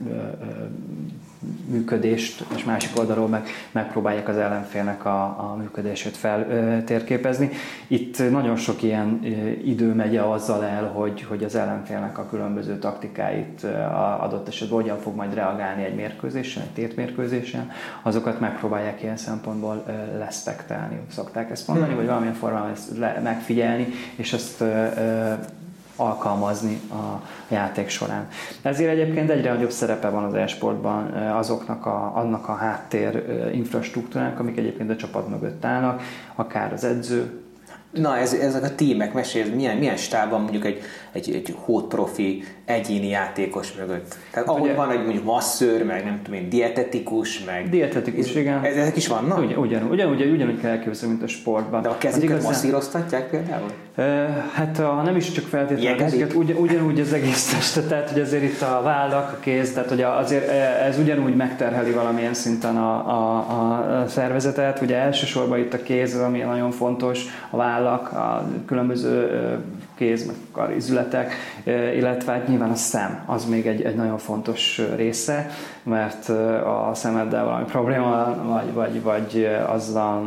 működést, és másik oldalról meg megpróbálják az ellenfélnek a, a működését feltérképezni. Itt nagyon sok ilyen idő megy azzal el, hogy, hogy az ellenfélnek a különböző taktikáit a adott esetben hogyan fog majd reagálni egy mérkőzésen, egy tétmérkőzésen, azokat megpróbálják ilyen szempontból leszpektelni, szokták ezt mondani, hmm. vagy valamilyen formában ezt megfigyelni, és ezt alkalmazni a játék során. Ezért egyébként egyre nagyobb szerepe van az e-sportban azoknak a, annak a háttér infrastruktúrának, amik egyébként a csapat mögött állnak, akár az edző, Na, ez, ezek a tímek, mesélj, milyen, milyen stábban mondjuk egy, egy, egy hót profi egyéni játékos mögött. Tehát ahol Ugye, van egy mondjuk masszőr, meg nem tudom én, dietetikus, meg... Dietetikus, igen. Ezek is vannak? Ugyan, ugyan, ugyanúgy, ugyanúgy kell elképzelni, mint a sportban. De a kezüket igazán... masszíroztatják például? Hát ha nem is csak feltétlenül a kezüket, ugy, ugyanúgy az egész testet, tehát hogy azért itt a vállak, a kéz, tehát hogy azért ez ugyanúgy megterheli valamilyen szinten a, a, a szervezetet. Ugye elsősorban itt a kéz, ami nagyon fontos, a vállak, a különböző kéz, meg karizületek, illetve hát nyilván a szem, az még egy, egy nagyon fontos része, mert a szemeddel valami probléma, vagy, vagy, vagy azzal,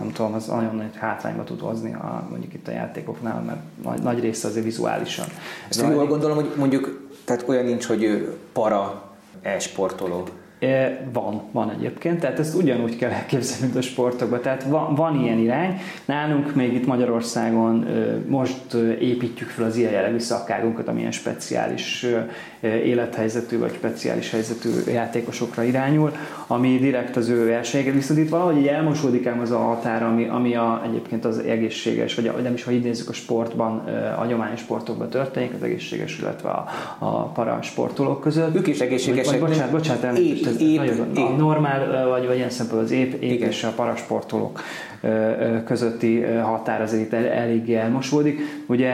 nem tudom, az nagyon nagy hátrányba tud hozni a, mondjuk itt a játékoknál, mert nagy, nagy része azért vizuálisan. Ezt jól gondolom, hogy mondjuk, tehát olyan nincs, hogy ő para e-sportoló, van, van egyébként, tehát ezt ugyanúgy kell elképzelni, mint a sportokban. Tehát van, van ilyen irány. Nálunk még itt Magyarországon most építjük fel az ilyen jellegű szakágunkat, amilyen speciális élethelyzetű vagy speciális helyzetű játékosokra irányul, ami direkt az ő versenyeket. Viszont itt valahogy így elmosódik ám az a határ, ami, ami a, egyébként az egészséges, vagy, vagy nem is, ha így nézzük a sportban, a hagyományos sportokban történik, az egészséges, illetve a, a parasportolók között. Ők is egészségesek. Vagy, bocsánat, bocsánat, elnézést, ez épp, nagyon, épp. A normál, vagy, vagy ilyen szempontból az épp, épp és a parasportolók közötti határ azért itt eléggé elmosódik. Ugye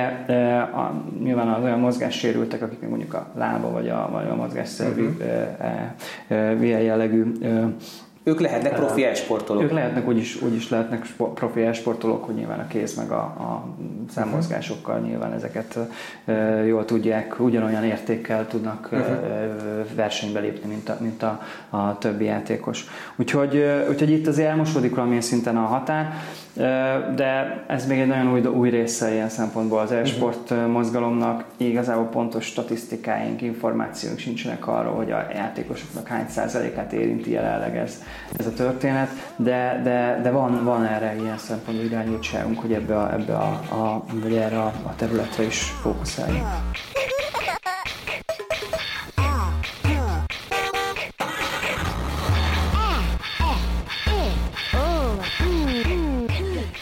a, nyilván az olyan mozgássérültek, akik mondjuk a lába vagy a, vagy a mozgásszervi uh-huh. ilyen jellegű ők lehetnek profi esportolók. Ők lehetnek, úgyis, úgyis lehetnek profi esportolók, hogy nyilván a kéz meg a, a szemmozgásokkal nyilván ezeket e, jól tudják, ugyanolyan értékkel tudnak uh-huh. versenybe lépni, mint a, mint a, a többi játékos. Úgyhogy, úgyhogy itt azért elmosódik valamilyen szinten a határ de ez még egy nagyon új, új része ilyen szempontból az e-sport uh-huh. mozgalomnak. Igazából pontos statisztikáink, információink sincsenek arról, hogy a játékosoknak hány százalékát érinti jelenleg ez, ez a történet, de, de, de van, van erre ilyen szempontból irányultságunk, hogy ebbe a, ebbe a, a, vagy erre a, a területre is fókuszáljunk.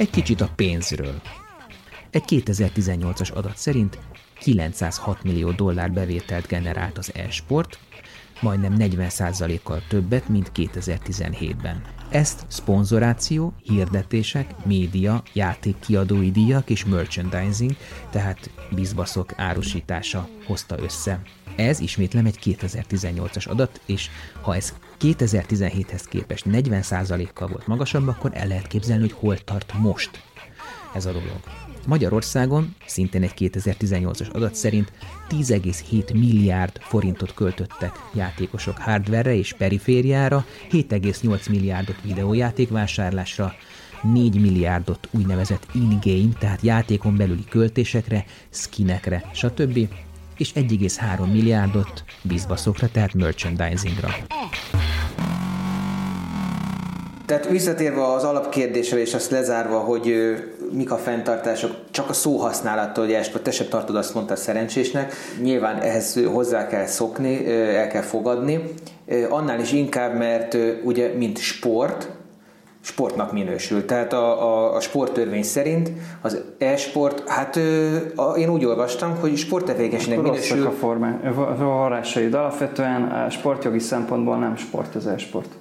Egy kicsit a pénzről. Egy 2018-as adat szerint 906 millió dollár bevételt generált az e-sport, majdnem 40%-kal többet, mint 2017-ben. Ezt szponzoráció, hirdetések, média, játékkiadói díjak és merchandising, tehát bizbaszok árusítása hozta össze. Ez ismétlem egy 2018-as adat, és ha ez 2017-hez képest 40%-kal volt magasabb, akkor el lehet képzelni, hogy hol tart most ez a dolog. Magyarországon szintén egy 2018-as adat szerint 10,7 milliárd forintot költöttek játékosok hardverre és perifériára, 7,8 milliárdot videójáték vásárlásra, 4 milliárdot úgynevezett in-game, tehát játékon belüli költésekre, skinekre, stb. és 1,3 milliárdot bizbaszokra, tehát merchandisingra. Tehát visszatérve az alapkérdésre, és azt lezárva, hogy mik a fenntartások, csak a szóhasználattól, hogy esport, te sem tartod azt mondta szerencsésnek, nyilván ehhez hozzá kell szokni, el kell fogadni, annál is inkább, mert ugye mint sport, sportnak minősül. Tehát a, a, a sporttörvény szerint az e-sport, hát a, én úgy olvastam, hogy sporttevékenységnek minősül. a, formá, a forrásaid. Alapvetően a sportjogi szempontból nem sport az e-sport.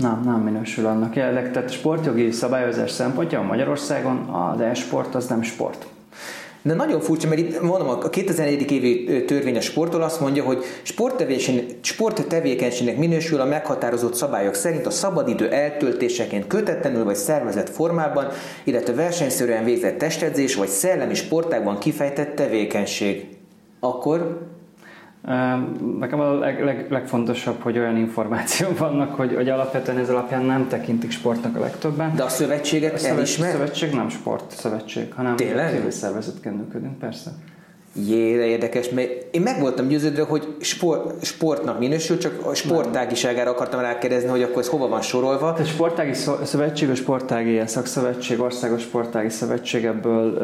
Nem, nem minősül annak. Jelenleg, tehát sportjogi szabályozás szempontja Magyarországon az e-sport az nem sport. De nagyon furcsa, mert itt mondom, a 2004. évi törvény a sportol azt mondja, hogy sporttevékenységnek minősül a meghatározott szabályok szerint a szabadidő eltöltéseként kötetlenül vagy szervezett formában, illetve versenyszerűen végzett testedzés vagy szellemi sportágban kifejtett tevékenység. Akkor Nekem a leg, leg, legfontosabb, hogy olyan információk vannak, hogy, hogy alapvetően ez alapján nem tekintik sportnak a legtöbben. De a szövetséget a szövetség, elismer? A szövetség nem sport szövetség, hanem Tényleg? civil szervezetként működünk, persze. Jé, érdekes, mert én meg voltam győződve, hogy sport, sportnak minősül, csak a sportágiságára akartam rákérdezni, hogy akkor ez hova van sorolva. A sportági szövetség, a sportági szakszövetség, országos sportági szövetség ebből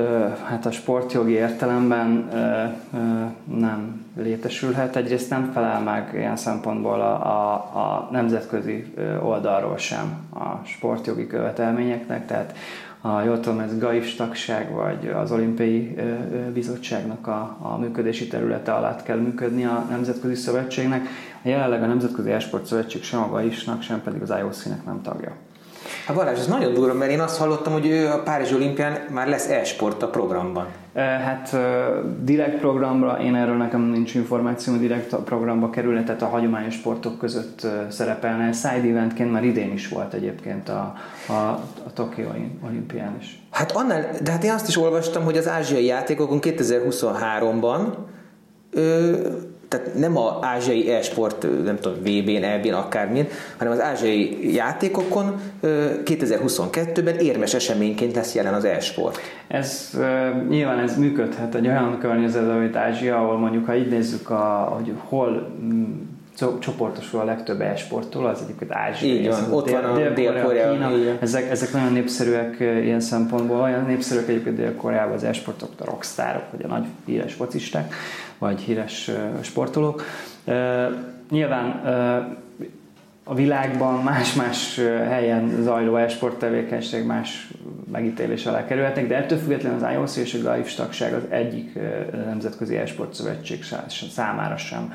hát a sportjogi értelemben nem létesülhet. Egyrészt nem felel meg ilyen szempontból a, a, a nemzetközi oldalról sem a sportjogi követelményeknek, tehát a, jól tudom, ez GAIS tagság, vagy az olimpiai bizottságnak a, a működési területe alatt kell működni a Nemzetközi Szövetségnek. Jelenleg a Nemzetközi Esport Szövetség sem a GAIS-nak, sem pedig az IOC-nek nem tagja. Hát Balázs, ez nagyon durva, mert én azt hallottam, hogy ő a Párizsi olimpián már lesz e-sport a programban. Hát direkt programra, én erről nekem nincs információ, direkt programba kerülne, tehát a hagyományos sportok között szerepelne. Side eventként már idén is volt egyébként a, a, a Tokyo olimpián is. Hát annál, de hát én azt is olvastam, hogy az ázsiai játékokon 2023-ban ö, tehát nem az ázsiai e-sport, nem tudom, VB-n, EB-n, akármilyen, hanem az ázsiai játékokon 2022-ben érmes eseményként lesz jelen az e-sport. Ez nyilván ez működhet egy olyan környezetben, mint Ázsia, ahol mondjuk, ha így nézzük, a, hogy hol csoportosul a legtöbb e-sporttól, az egyébként Ázsia. Így van, ott van a Dél-Korea, Kína, ezek, ezek nagyon népszerűek ilyen szempontból, olyan népszerűek egyébként Dél-Koreában az e-sportok, a rockstárok, vagy a nagy híres focisták vagy híres sportolók. Nyilván a világban más-más helyen zajló esport tevékenység más megítélés alá kerülhetnek, de ettől függetlenül az IOC és a GAIFS tagság az egyik nemzetközi esport szövetség számára sem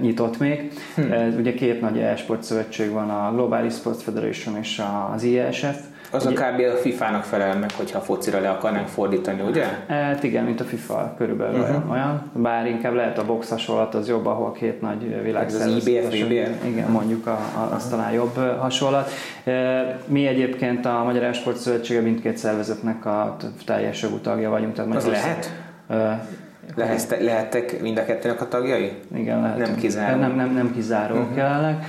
nyitott még. Hm. Ugye két nagy esport szövetség van, a Global Sports Federation és az IESF, az ugye, a kb. a FIFA-nak felel meg, hogyha a focira le akarnánk fordítani, ugye? Hát igen, mint a FIFA körülbelül uh-huh. olyan. Bár inkább lehet a box hasonlat, az jobb, ahol két nagy világszervezet. Az IBF, IBF. Igen, mondjuk a, a, az talán jobb hasonlat. Mi egyébként a Magyar Esport Szövetsége mindkét szervezetnek a teljes jogú tagja vagyunk. Tehát az lehet? Lehettek, lehettek mind a kettőnek a tagjai? Igen, lehet. Nem kizáró. Nem, nem, nem kizáró uh-huh. jelenleg.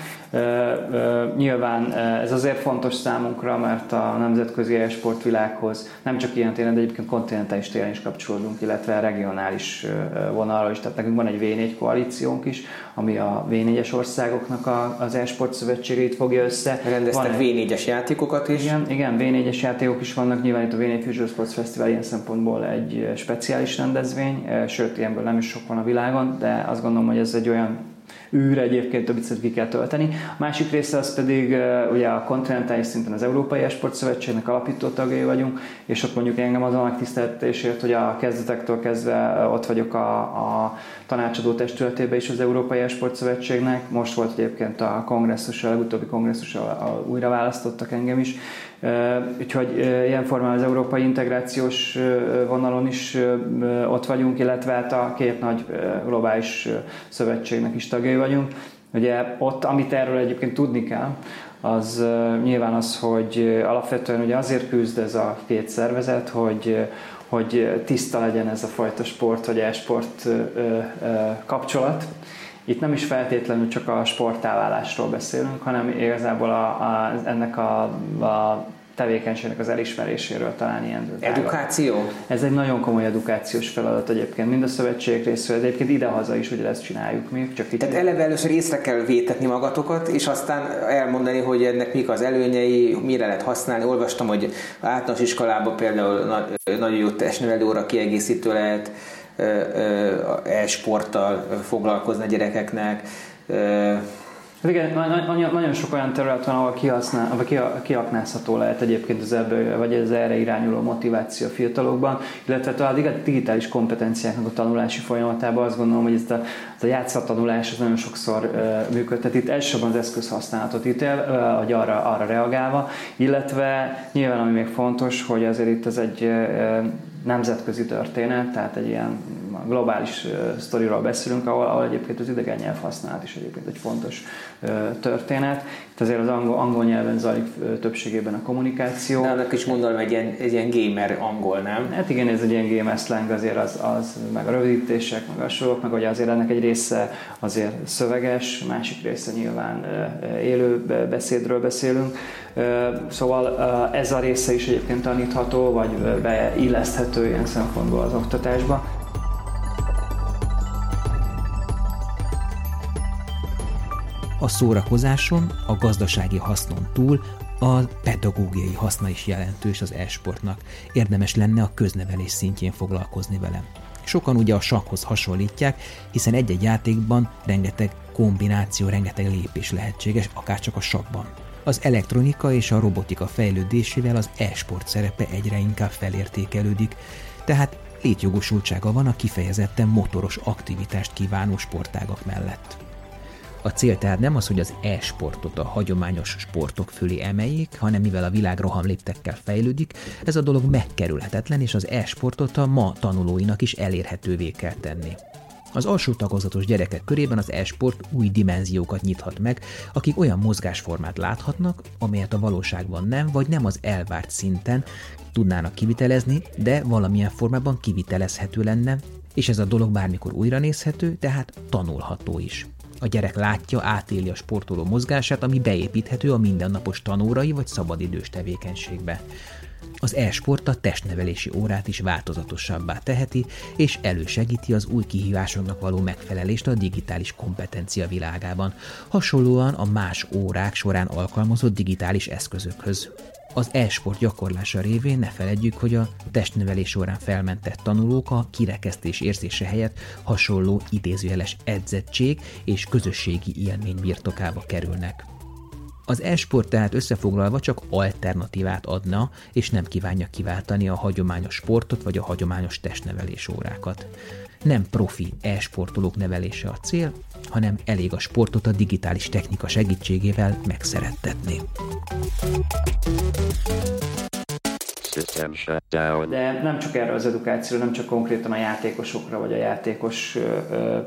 Nyilván ez azért fontos számunkra, mert a nemzetközi sportvilághoz nem csak ilyen téren, de egyébként kontinentális téren is kapcsolódunk, illetve regionális vonalra is. Tehát nekünk van egy V4 koalíciónk is, ami a V4-es országoknak a, az e-sport szövetségét fogja össze. Rendeztek V4-es játékokat is? Igen, igen, V4-es játékok is vannak. Nyilván itt a V4 Future Sports Festival ilyen szempontból egy speciális rendezvény, sőt, ilyenből nem is sok van a világon, de azt gondolom, hogy ez egy olyan űr egyébként több viccet ki kell tölteni. A másik része az pedig ugye a kontinentális szinten az Európai Esport Szövetségnek alapító tagjai vagyunk, és ott mondjuk engem az a megtiszteltetésért, hogy a kezdetektől kezdve ott vagyok a, a tanácsadó testületében is az Európai Esport Szövetségnek. Most volt egyébként a kongresszus, a legutóbbi kongresszus, újra választottak engem is, Úgyhogy ilyen formában az európai integrációs vonalon is ott vagyunk, illetve hát a két nagy globális szövetségnek is tagjai vagyunk. Ugye ott, amit erről egyébként tudni kell, az nyilván az, hogy alapvetően ugye azért küzd ez a két szervezet, hogy, hogy tiszta legyen ez a fajta sport vagy e-sport kapcsolat. Itt nem is feltétlenül csak a sportáválásról beszélünk, hanem igazából a, a, ennek a, a tevékenységnek az elismeréséről talán ilyen. Edukáció? Ez egy nagyon komoly edukációs feladat egyébként, mind a szövetség részéről, de egyébként idehaza is ugye ezt csináljuk mi. Csak itt Tehát eleve először észre kell vétetni magatokat, és aztán elmondani, hogy ennek mik az előnyei, mire lehet használni. Olvastam, hogy általános iskolában például nagyon jó testnevelő óra kiegészítő lehet, e-sporttal foglalkozni a gyerekeknek, Hát igen, nagyon sok olyan terület van, ahol kihasznál, vagy kiaknázható lehet egyébként az ebből, vagy az erre irányuló motiváció a fiatalokban, illetve a digitális kompetenciáknak a tanulási folyamatában azt gondolom, hogy ezt a, ez a játszattanulás az nagyon sokszor működtet. Itt elsősorban az eszköz használatot ítél, uh, vagy arra, arra reagálva, illetve nyilván ami még fontos, hogy azért itt ez egy nemzetközi történet, tehát egy ilyen globális sztoriról beszélünk, ahol, ahol egyébként az idegen nyelv használat is egyébként egy fontos történet. Azért az angol, angol nyelven zajlik többségében a kommunikáció. De annak is mondom, egy ilyen, egy ilyen gamer angol, nem? Hát igen, ez egy ilyen gamer slang, azért az, az meg a rövidítések, meg a sorok, meg hogy azért ennek egy része azért szöveges, másik része nyilván élő beszédről beszélünk. Szóval ez a része is egyébként tanítható, vagy beilleszthető ilyen szempontból az oktatásba. A szórakozáson, a gazdasági hasznon túl a pedagógiai haszna is jelentős az e-sportnak. Érdemes lenne a köznevelés szintjén foglalkozni vele. Sokan ugye a sakhoz hasonlítják, hiszen egy-egy játékban rengeteg kombináció, rengeteg lépés lehetséges, akár csak a sakban. Az elektronika és a robotika fejlődésével az e-sport szerepe egyre inkább felértékelődik, tehát létjogosultsága van a kifejezetten motoros aktivitást kívánó sportágak mellett. A cél tehát nem az, hogy az e-sportot a hagyományos sportok fölé emeljék, hanem mivel a világ rohamléptekkel fejlődik, ez a dolog megkerülhetetlen, és az e-sportot a ma tanulóinak is elérhetővé kell tenni. Az alsó tagozatos gyerekek körében az e-sport új dimenziókat nyithat meg, akik olyan mozgásformát láthatnak, amelyet a valóságban nem, vagy nem az elvárt szinten tudnának kivitelezni, de valamilyen formában kivitelezhető lenne, és ez a dolog bármikor újra nézhető, tehát tanulható is. A gyerek látja, átéli a sportoló mozgását, ami beépíthető a mindennapos tanórai vagy szabadidős tevékenységbe. Az e-sport a testnevelési órát is változatosabbá teheti, és elősegíti az új kihívásoknak való megfelelést a digitális kompetencia világában, hasonlóan a más órák során alkalmazott digitális eszközökhöz. Az e-sport gyakorlása révén ne feledjük, hogy a testnevelés során felmentett tanulók a kirekesztés érzése helyett hasonló idézőjeles edzettség és közösségi élmény birtokába kerülnek. Az e-sport tehát összefoglalva csak alternatívát adna, és nem kívánja kiváltani a hagyományos sportot vagy a hagyományos testnevelés órákat. Nem profi e-sportolók nevelése a cél, hanem elég a sportot a digitális technika segítségével megszerettetni. De nem csak erre az edukációra, nem csak konkrétan a játékosokra vagy a játékos ö,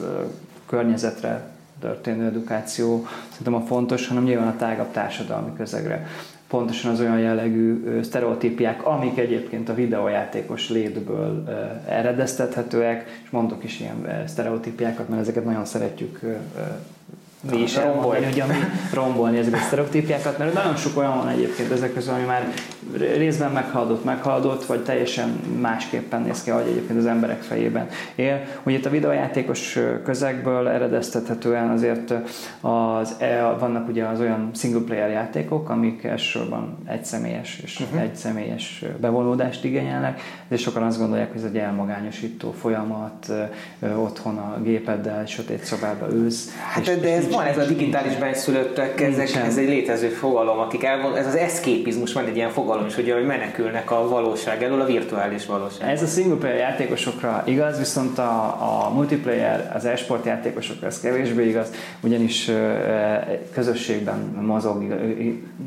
ö, környezetre történő edukáció szerintem a fontos, hanem nyilván a tágabb társadalmi közegre. Pontosan az olyan jellegű sztereotípiák, amik egyébként a videójátékos létből eredeztethetőek, és mondok is ilyen sztereotípiákat, mert ezeket nagyon szeretjük mi is rombolni, hogy ami rombolni ezeket a sztereotípiákat, mert nagyon sok olyan van egyébként ezek közül, ami már részben meghaladott, meghaladott, vagy teljesen másképpen néz ki, ahogy egyébként az emberek fejében él. Ugye itt a videójátékos közegből eredeztethetően azért az, e, vannak ugye az olyan single player játékok, amik elsősorban egyszemélyes és uh-huh. egyszemélyes bevonódást igényelnek, és sokan azt gondolják, hogy ez egy elmagányosító folyamat, otthon a gépeddel, sötét szobába ülsz. Hát és, de ez van ez a digitális benszülöttek, ezek, ez egy létező fogalom, akik elvon, ez az eszképizmus, van egy ilyen fogalom is, hogy menekülnek a valóság elől a virtuális valóság. Ez a single player játékosokra igaz, viszont a, a multiplayer, az esport játékosokra ez kevésbé igaz, ugyanis közösségben mozog,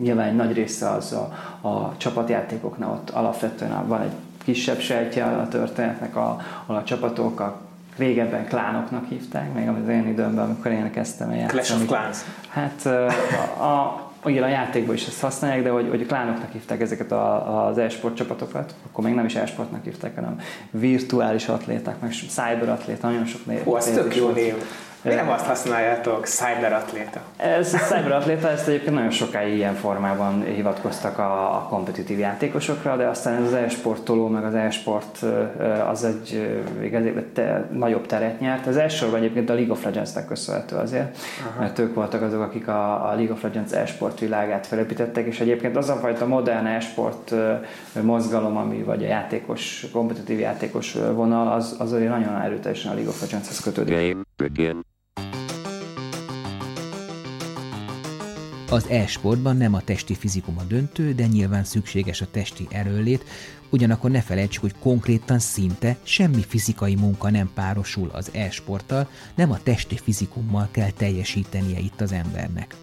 nyilván egy nagy része az a, a csapatjátékoknál ott alapvetően van egy kisebb sejtje a történetnek, a, a csapatok, a régebben klánoknak hívták, még az én időmben, amikor én kezdtem el játszani. Clash of Clans. Hát a, a igen, a játékban is ezt használják, de hogy, hogy klánoknak hívták ezeket a, az e-sport csapatokat, akkor még nem is e-sportnak hívták, hanem virtuális atléták, meg cyber atlét, nagyon sok név. Ó, ez tök jó név. Mi nem azt használjátok, cyberatléta? Ez a cyberatléta, ezt egyébként nagyon sokáig ilyen formában hivatkoztak a, a kompetitív játékosokra, de aztán az e-sportoló, meg az e-sport az egy igazi, te, nagyobb teret nyert. Az elsősorban egyébként a League of Legends-nek köszönhető azért, Aha. mert ők voltak azok, akik a, a League of Legends e-sport világát felépítettek, és egyébként az a fajta modern e-sport mozgalom, ami vagy a játékos, kompetitív játékos vonal, az, az azért nagyon erőteljesen a League of Legends-hez kötődik. Game begin. Az e-sportban nem a testi fizikum a döntő, de nyilván szükséges a testi erőlét, ugyanakkor ne felejtsük, hogy konkrétan szinte semmi fizikai munka nem párosul az e-sporttal, nem a testi fizikummal kell teljesítenie itt az embernek.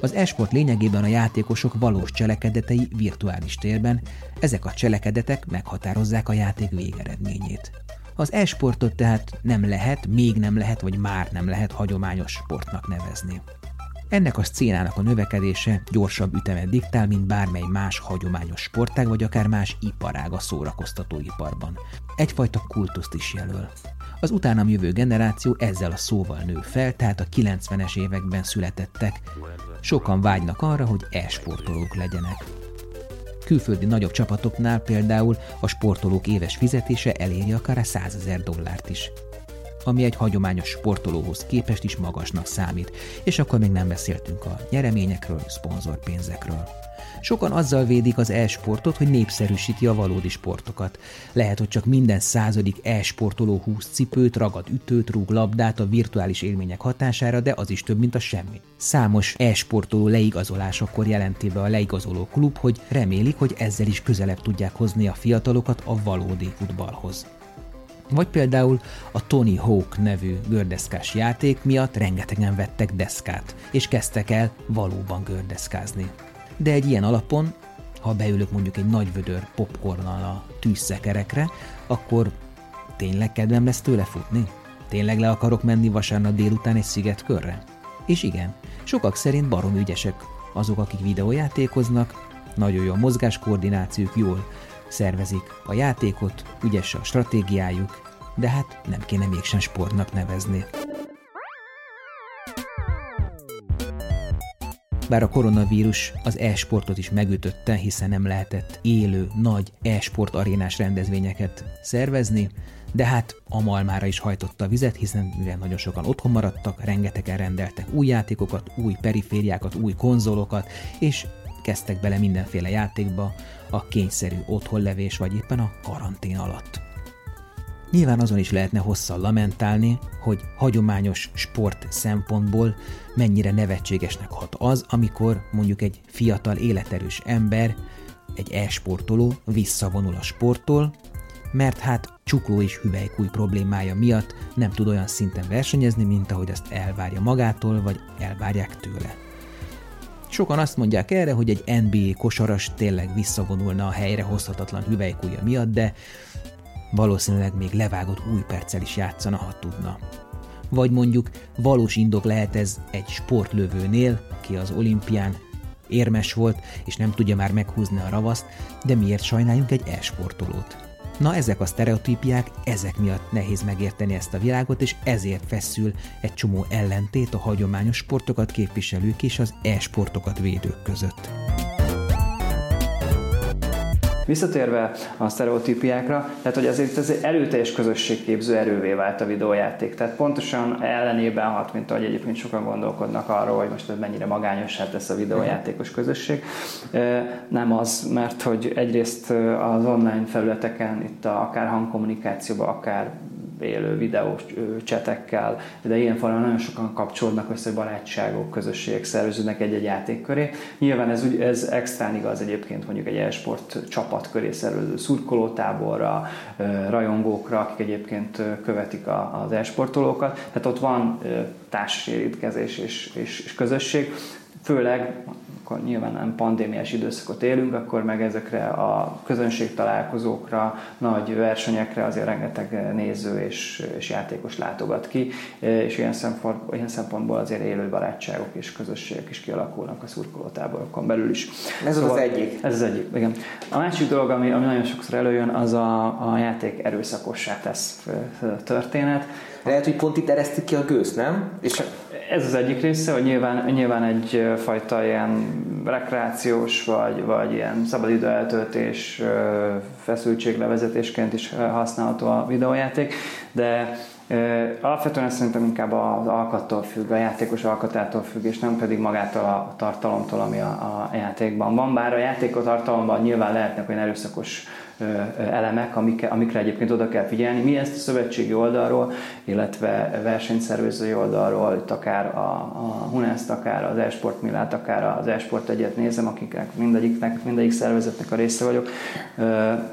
Az e-sport lényegében a játékosok valós cselekedetei virtuális térben, ezek a cselekedetek meghatározzák a játék végeredményét. Az e-sportot tehát nem lehet, még nem lehet, vagy már nem lehet hagyományos sportnak nevezni. Ennek a szcénának a növekedése gyorsabb ütemet diktál, mint bármely más hagyományos sportág, vagy akár más iparág a szórakoztatóiparban. Egyfajta kultuszt is jelöl. Az utánam jövő generáció ezzel a szóval nő fel, tehát a 90-es években születettek. Sokan vágynak arra, hogy e-sportolók legyenek. Külföldi nagyobb csapatoknál például a sportolók éves fizetése eléri akár a 100 ezer dollárt is ami egy hagyományos sportolóhoz képest is magasnak számít, és akkor még nem beszéltünk a nyereményekről, szponzorpénzekről. Sokan azzal védik az e-sportot, hogy népszerűsíti a valódi sportokat. Lehet, hogy csak minden századik e-sportoló húz cipőt, ragad ütőt, rúg labdát a virtuális élmények hatására, de az is több, mint a semmi. Számos e-sportoló leigazolásakor jelenti be a leigazoló klub, hogy remélik, hogy ezzel is közelebb tudják hozni a fiatalokat a valódi futballhoz. Vagy például a Tony Hawk nevű gördeszkás játék miatt rengetegen vettek deszkát, és kezdtek el valóban gördeszkázni. De egy ilyen alapon, ha beülök mondjuk egy nagy vödör popcornnal a tűzszekerekre, akkor tényleg kedvem lesz tőle futni? Tényleg le akarok menni vasárnap délután egy szigetkörre? És igen, sokak szerint barom ügyesek azok, akik videójátékoznak, nagyon jó a mozgáskoordinációk, jól szervezik a játékot, ügyes a stratégiájuk, de hát nem kéne mégsem sportnak nevezni. Bár a koronavírus az e-sportot is megütötte, hiszen nem lehetett élő, nagy e-sport arénás rendezvényeket szervezni, de hát a malmára is hajtotta a vizet, hiszen mivel nagyon sokan otthon maradtak, rengetegen rendeltek új játékokat, új perifériákat, új konzolokat, és kezdtek bele mindenféle játékba a kényszerű otthonlevés vagy éppen a karantén alatt. Nyilván azon is lehetne hosszan lamentálni, hogy hagyományos sport szempontból mennyire nevetségesnek hat az, amikor mondjuk egy fiatal életerős ember, egy e-sportoló visszavonul a sporttól, mert hát csukló és hüvelykúj problémája miatt nem tud olyan szinten versenyezni, mint ahogy azt elvárja magától, vagy elvárják tőle. Sokan azt mondják erre, hogy egy NBA kosaras tényleg visszavonulna a helyre hozhatatlan hüvelykúja miatt, de valószínűleg még levágott új perccel is játszana, ha tudna. Vagy mondjuk valós indok lehet ez egy sportlövőnél, ki az olimpián érmes volt, és nem tudja már meghúzni a ravaszt, de miért sajnáljunk egy e-sportolót? Na ezek a sztereotípiák, ezek miatt nehéz megérteni ezt a világot, és ezért feszül egy csomó ellentét a hagyományos sportokat képviselők és az e-sportokat védők között. Visszatérve a sztereotípiákra, tehát hogy azért ez egy erőteljes közösségképző erővé vált a videójáték. Tehát pontosan ellenében hat, mint ahogy egyébként sokan gondolkodnak arról, hogy most ez mennyire magányossá tesz a videójátékos közösség. Nem az, mert hogy egyrészt az online felületeken, itt a, akár hangkommunikációban, akár élő videós csetekkel, de ilyen formán nagyon sokan kapcsolódnak össze barátságok, közösségek szerveződnek egy-egy játék köré. Nyilván ez, ez extrán igaz egyébként mondjuk egy e-sport csapat köré szervező szurkolótáborra, rajongókra, akik egyébként követik az e-sportolókat. Tehát ott van társas érintkezés és, és, és közösség, főleg amikor nyilván nem pandémiás időszakot élünk, akkor meg ezekre a közönség találkozókra, nagy versenyekre azért rengeteg néző és, és játékos látogat ki, és ilyen, szempont, ilyen szempontból azért élő barátságok és közösségek is kialakulnak a szurkolótáborokon belül is. Ez szóval, az egyik. Ez az egyik, igen. A másik dolog, ami, ami nagyon sokszor előjön, az a, a játék erőszakossá tesz történet. Lehet, hogy pont itt eresztik ki a gőzt, nem? És ez az egyik része, hogy nyilván, nyilván egyfajta ilyen rekreációs vagy, vagy ilyen szabadidő eltöltés feszültséglevezetésként is használható a videójáték, de Alapvetően ez szerintem inkább az alkattól függ, a játékos alkatától függ, és nem pedig magától a tartalomtól, ami a, a játékban van. Bár a játékot tartalomban nyilván lehetnek olyan erőszakos elemek, amik, amikre egyébként oda kell figyelni. Mi ezt a szövetségi oldalról, illetve versenyszervezői oldalról, itt akár a, a Hunest, akár az Esport Millát, akár az Esport egyet nézem, akiknek mindegyiknek, mindegyik szervezetnek a része vagyok.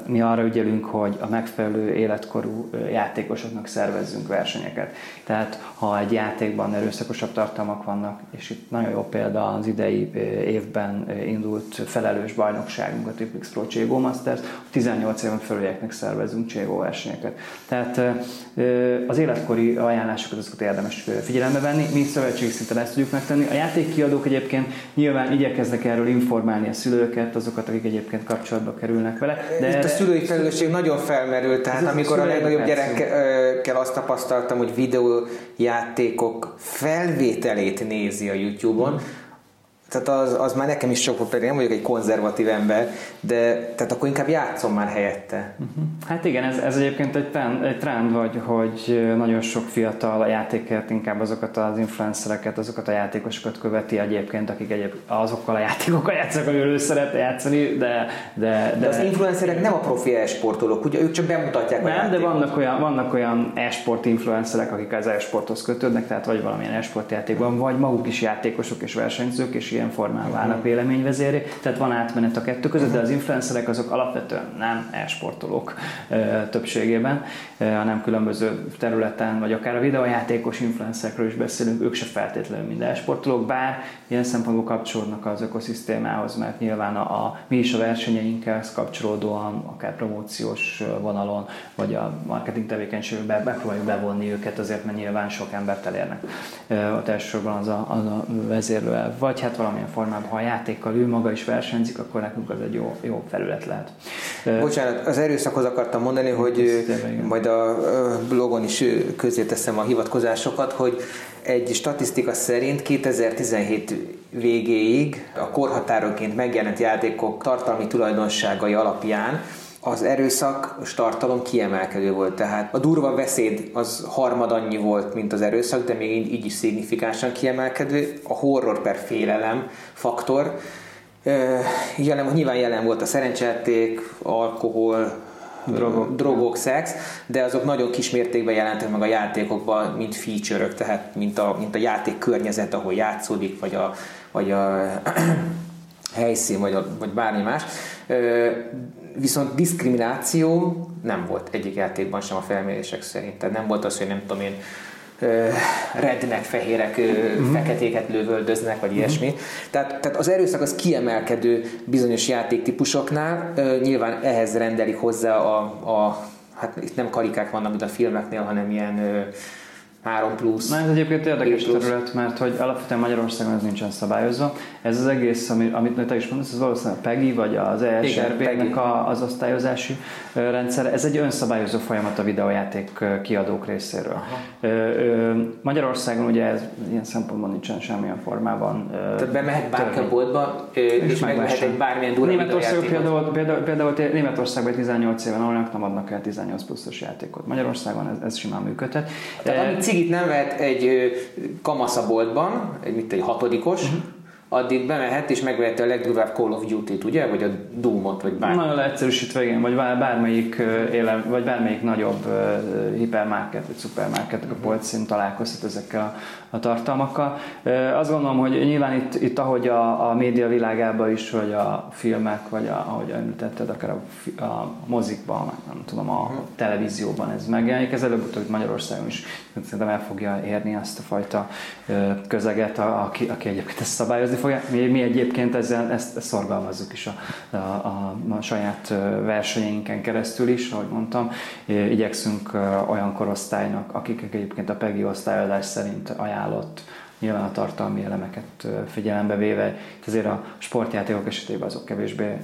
Mi arra ügyelünk, hogy a megfelelő életkorú játékosoknak szervezzünk versenyeket. Tehát ha egy játékban erőszakosabb tartalmak vannak, és itt nagyon jó példa az idei évben indult felelős bajnokságunk, a Triplex Pro Cségó Masters, 18 éven fölülieknek szervezünk Cségó versenyeket. Tehát az életkori ajánlásokat azokat érdemes figyelembe venni. Mi szövetségi szinten ezt tudjuk megtenni. A játékkiadók egyébként nyilván igyekeznek erről informálni a szülőket, azokat, akik egyébként kapcsolatba kerülnek vele. De Itt a szülői felelősség nagyon felmerült, tehát amikor a, a legnagyobb gyerekkel azt tapasztaltam, hogy videójátékok felvételét nézi a YouTube-on, mm tehát az, az már nekem is sok, pedig nem vagyok egy konzervatív ember, de tehát akkor inkább játszom már helyette. Uh-huh. Hát igen, ez, ez egyébként egy trend, egy trend vagy, hogy nagyon sok fiatal a játékért inkább azokat az influencereket, azokat a játékosokat követi egyébként, akik egyéb, azokkal a játékokkal játszanak, amiről ő szeret játszani, de, de, de, de az influencerek nem a profi e-sportolók, ugye ők csak bemutatják nem, a játékot. de vannak olyan, vannak olyan e-sport influencerek, akik az e-sporthoz kötődnek, tehát vagy valamilyen e-sport játékban, vagy maguk is játékosok és versenyzők, és ilyen formán válnak véleményvezéré, tehát van átmenet a kettő között, de az influencerek azok alapvetően nem e-sportolók többségében, hanem különböző területen, vagy akár a videójátékos influencerekről is beszélünk, ők se feltétlenül mind e-sportolók, bár ilyen szempontból kapcsolódnak az ökoszisztémához, mert nyilván a, a, mi is a versenyeinkhez kapcsolódóan, akár promóciós vonalon, vagy a marketing tevékenységben megpróbáljuk bevonni őket azért, mert nyilván sok embert elérnek. Ott elsősorban az a, az a vezérlő Vagy hát valamilyen formában, ha a játékkal ő maga is versenyzik, akkor nekünk az egy jó, jó felület lehet. Bocsánat, az erőszakhoz akartam mondani, hogy majd a blogon is közé teszem a hivatkozásokat, hogy egy statisztika szerint 2017 végéig a korhatároként megjelent játékok tartalmi tulajdonságai alapján az erőszak tartalom kiemelkedő volt. Tehát a durva beszéd az harmad annyi volt, mint az erőszak, de még így, így is szignifikánsan kiemelkedő. A horror per félelem faktor. Jelen, nyilván jelen volt a szerencsejáték, alkohol, drogok, drogok, szex, de azok nagyon kis mértékben jelentek meg a játékokban, mint feature tehát mint a, mint a játék környezet, ahol játszódik, vagy a, vagy a helyszín, vagy, a, vagy bármi más. Viszont diszkrimináció nem volt egyik játékban sem a felmérések szerint. Tehát nem volt az, hogy nem tudom én, rednek, fehérek, uh-huh. feketéket lövöldöznek, vagy uh-huh. ilyesmi. Tehát, tehát az erőszak az kiemelkedő bizonyos játéktípusoknál. Nyilván ehhez rendelik hozzá a, a hát itt nem karikák vannak, mint a filmeknél, hanem ilyen 3 plusz. Na ez egyébként érdekes terület, mert hogy alapvetően Magyarországon ez nincsen szabályozva. Ez az egész, amit, amit te is mondasz, ez valószínűleg a PEGI vagy az ESRB-nek az osztályozási rendszer. Ez egy önszabályozó folyamat a videójáték kiadók részéről. Aha. Magyarországon ugye ez ilyen szempontból nincsen semmilyen formában. Tehát bemehet bárki a boltba, és megvehet egy bármilyen durva Németország például, például, például Németországban 18 éven alulnak nem adnak el 18 pluszos játékot. Magyarországon ez, ez simán működhet. Tehát cigit nem vehet egy kamaszaboltban, egy, mint egy hatodikos, uh-huh addig bemehet és megveheti a legdurvább Call of Duty-t, ugye? Vagy a Doom-ot, vagy bármi. Nagyon leegyszerűsítve, igen, vagy bármelyik, élem, vagy bármelyik nagyobb hipermarket, vagy szupermarket a polcin találkozhat ezekkel a, a tartalmakkal. Azt gondolom, hogy nyilván itt, itt ahogy a, a média világában is, vagy a filmek, vagy a, ahogy említetted, akár a, a mozikban, nem tudom, a uh-huh. televízióban ez megjelenik, ez előbb-utóbb Magyarországon is szerintem el fogja érni azt a fajta közeget, aki, aki egyébként ezt szabályozni fogják. Mi, mi egyébként ezzel, ezt, ezt szorgalmazzuk is a, a, a, a saját versenyeinken keresztül is, ahogy mondtam. Igyekszünk olyan korosztálynak, akik egyébként a PEGI osztályozás szerint ajánlott nyilván a tartalmi elemeket figyelembe véve, itt azért a sportjátékok esetében azok kevésbé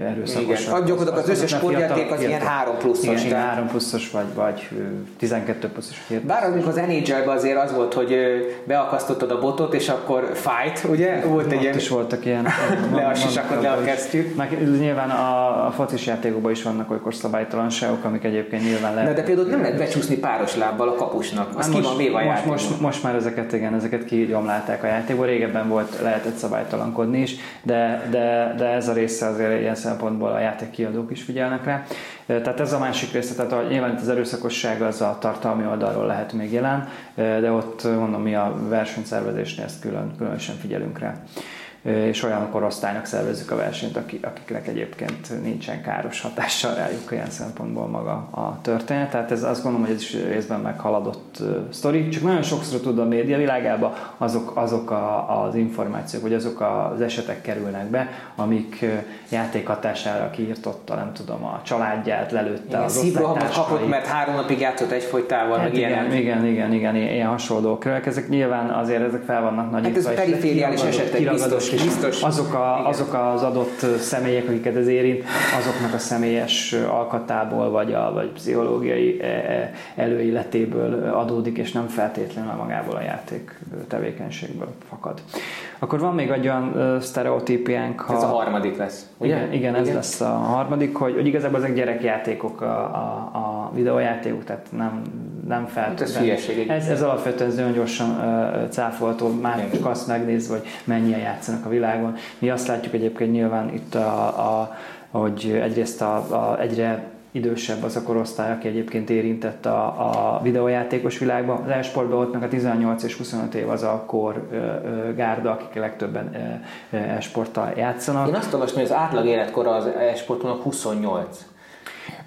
erőszakosak. Igen, gyakorlatilag az, az összes sportjáték az ilyen 3 pluszos. Igen, 3 pluszos vagy, vagy 12 pluszos. Bár amikor az nhl azért az volt, hogy beakasztottad a botot, és akkor fight, ugye? Volt egy ilyen... is voltak ilyen. le a sisakot, le a kesztyűt. Nyilván a, a focis játékokban is vannak olykor szabálytalanságok, amik egyébként nyilván lehet. Na, de például nem lehet becsúszni páros lábbal a kapusnak. Az most, ki van most, most, most, már ezeket, igen, ezeket kigyomlálták a játékból. Régebben volt, lehetett szabálytalankodni is, de, de, de ez a része azért ilyen szempontból a játék kiadók is figyelnek rá. Tehát ez a másik része, tehát a, nyilván az erőszakosság az a tartalmi oldalról lehet még jelen, de ott mondom, mi a versenyszervezésnél ezt külön, különösen figyelünk rá és olyan korosztálynak szervezzük a versenyt, akiknek egyébként nincsen káros hatással rájuk ilyen szempontból maga a történet. Tehát ez azt gondolom, hogy ez is részben meghaladott sztori, csak nagyon sokszor tud a média világába azok, azok a, az információk, vagy azok az esetek kerülnek be, amik játék hatására kiirtotta, nem tudom, a családját, lelőtte igen, az osztálytársait. kapott, mert három napig játszott egyfolytával, hát meg igen, ilyen. Igen, igen, igen, ilyen hasonló körök. Ezek nyilván azért ezek fel vannak nagy. Hát ez perifériális esetek biztos és biztos. Azok, a, azok az adott személyek, akiket ez érint, azoknak a személyes alkatából, vagy a vagy pszichológiai e, e, előéletéből adódik, és nem feltétlenül magából a játék tevékenységből fakad. Akkor van még egy olyan sztereotípiánk, ha... Ez a harmadik lesz, ugye? Igen, igen, ez igen. lesz a harmadik, hogy, hogy igazából ezek gyerekjátékok a, a, a videójátékok, tehát nem, nem feltétlenül. Hát ez, ez, ez alapvetően nagyon gyorsan uh, cáfolható, már csak azt megnézve, hogy mennyien játszanak a világon. Mi azt látjuk egyébként nyilván itt, a, a, hogy egyrészt a, a, egyre idősebb az a korosztály, aki egyébként érintett a, a videójátékos világban. Az e-sportban ott meg a 18 és 25 év az a kor ö, ö, gárda, akik a legtöbben e-sporttal játszanak. Én azt olvastam, hogy az átlag életkor az e-sportnak 28.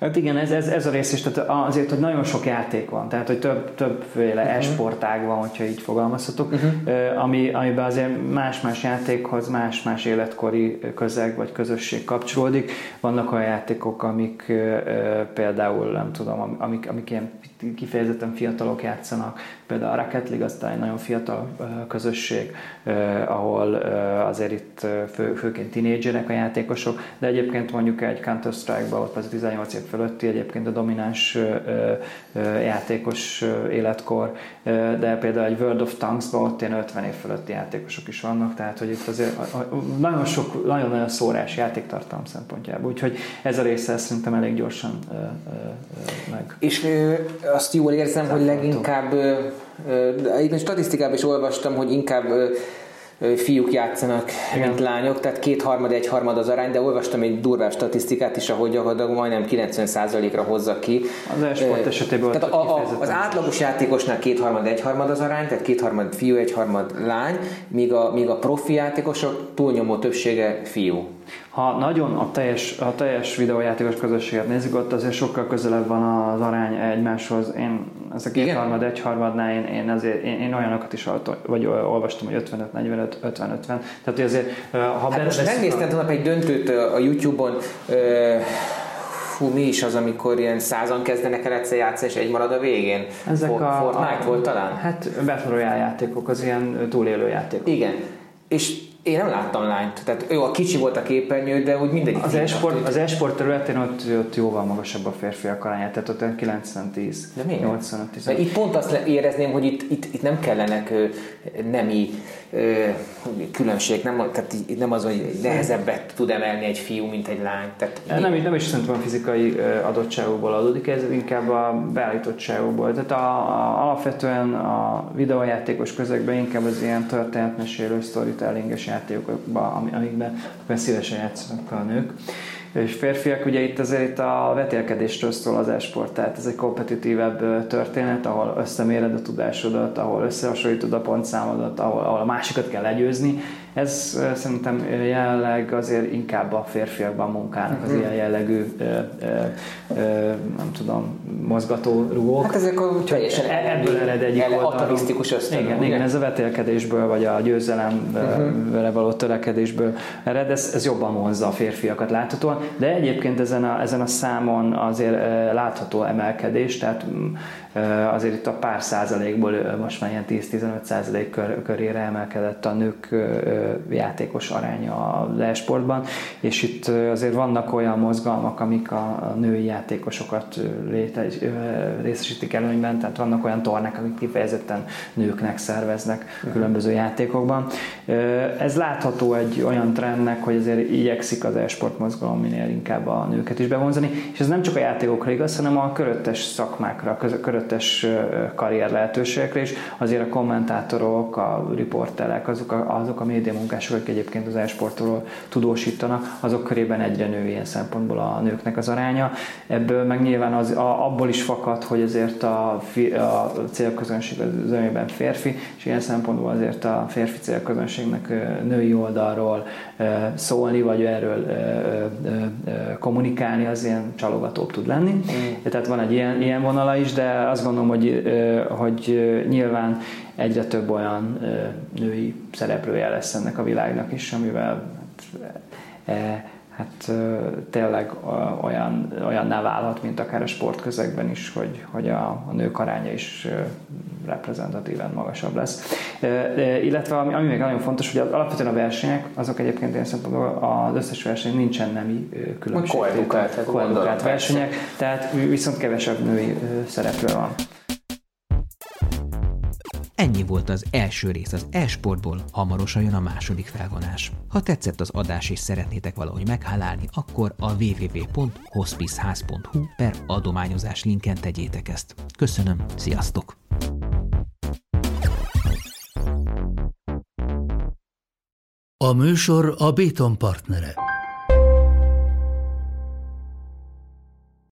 Hát igen, ez, ez, ez a rész is, tehát azért, hogy nagyon sok játék van, tehát hogy több, többféle uh-huh. esportág van, hogyha így fogalmazhatok, uh-huh. ami, amiben azért más-más játékhoz más-más életkori közeg vagy közösség kapcsolódik. Vannak olyan játékok, amik például, nem tudom, amik, amik ilyen kifejezetten fiatalok játszanak, például a Rocket League aztán egy nagyon fiatal közösség, ahol azért itt fő, főként tinédzserek a játékosok, de egyébként mondjuk egy Counter-Strike-ban ott az 18 év fölötti egyébként a domináns játékos életkor, de például egy World of Tanks-ban ott ilyen 50 év fölötti játékosok is vannak, tehát hogy itt azért nagyon sok, nagyon-nagyon szórás játéktartalom szempontjából, úgyhogy ez a része szerintem elég gyorsan meg. És azt jól érzem, hogy leginkább, egyébként statisztikában is olvastam, hogy inkább fiúk játszanak, Igen. mint lányok, tehát kétharmad, egyharmad az arány, de olvastam egy durvább statisztikát is, ahogy gyakorlatilag majdnem 90%-ra hozza ki. Az e-sport esetében tehát a, a, az átlagos játékosnál kétharmad, egyharmad az arány, tehát kétharmad fiú, egyharmad lány, míg a, míg a profi játékosok túlnyomó többsége fiú. Ha nagyon a teljes, a teljes videójátékos közösséget nézzük, ott azért sokkal közelebb van az arány egymáshoz. Én ez a kétharmad, egyharmadnál én, én, azért, én, én olyanokat is vagy olvastam, hogy 55-45, 50-50. Tehát, hogy azért, ha hát most megnéztem a... egy döntőt a YouTube-on, fú, mi is az, amikor ilyen százan kezdenek el egyszer játszani, és egy marad a végén? Ezek For, a, Fortnite a, volt talán? Hát Battle Royale játékok, az ilyen túlélő játékok. Igen. És én nem láttam lányt, tehát ő a kicsi volt a képernyő, de úgy mindegyik. Az esport, az esport területén ott, ott jóval magasabb a férfiak aránya, tehát ott 90-10. De miért? 85 10 Itt pont azt érezném, hogy itt, itt, itt nem kellenek nemi különbség, nem, tehát nem az, hogy nehezebbet tud emelni egy fiú, mint egy lány. Tehát nem, nem is szerintem a fizikai adottságokból adódik, ez inkább a beállítottságokból. Tehát a, a, alapvetően a videójátékos közegben inkább az ilyen történetmesélő, storytellinges játékokban, amikben szívesen játszanak a nők és férfiak, ugye itt azért itt a vetélkedésről szól az esport, tehát ez egy kompetitívebb történet, ahol összeméred a tudásodat, ahol összehasonlítod a pontszámodat, ahol, ahol a másikat kell legyőzni, Ez szerintem jelenleg azért inkább a férfiakban munkálnak az uh-huh. ilyen jellegű nem tudom, mozgató rugók. Hát ezek a teljesen e- ebből ered egyik atarisztikus ösztönök. Igen, igen, ez a vetélkedésből, vagy a győzelemre uh-huh. való törekedésből ered, ez, ez jobban vonzza a férfiakat láthatóan, de egyébként ezen a, ezen a számon azért látható emelkedés, tehát mm, azért itt a pár százalékból most már ilyen 10-15 százalék kör, körére emelkedett a nők játékos aránya a leesportban és itt azért vannak olyan mozgalmak, amik a női játékosokat léte, részesítik előnyben, tehát vannak olyan tornák, amik kifejezetten nőknek szerveznek mhm. különböző játékokban. Ez látható egy olyan trendnek, hogy azért igyekszik az e-sport mozgalom minél inkább a nőket is bevonzani, és ez nem csak a játékokra igaz, hanem a köröttes szakmákra, köröttes 25-ös karrier lehetőségekre is. Azért a kommentátorok, a riportelek, azok a, azok a média akik egyébként az e-sportról tudósítanak, azok körében egyre nő ilyen szempontból a nőknek az aránya. Ebből meg nyilván az, a, abból is fakad, hogy azért a, fi, a célközönség az önjében férfi, és ilyen szempontból azért a férfi célközönségnek női oldalról szólni, vagy erről kommunikálni, az ilyen csalogatóbb tud lenni. Mm. Tehát van egy ilyen, ilyen vonala is, de azt gondolom, hogy, hogy nyilván egyre több olyan női szereplője lesz ennek a világnak is, amivel hát, hát tényleg olyan, olyanná válhat, mint akár a sportközegben is, hogy, hogy a, a nők aránya is reprezentatíven magasabb lesz. Illetve ami, ami még nagyon fontos, hogy alapvetően a versenyek, azok egyébként ilyen szempontból az összes verseny nincsen nemi különbség. Koedukált versenyek, tehát viszont kevesebb női szereplő van. Ennyi volt az első rész az e-sportból, hamarosan jön a második felvonás. Ha tetszett az adás és szeretnétek valahogy meghálálni, akkor a www.hospiceház.hu per adományozás linken tegyétek ezt. Köszönöm, sziasztok! A műsor a Béton partnere.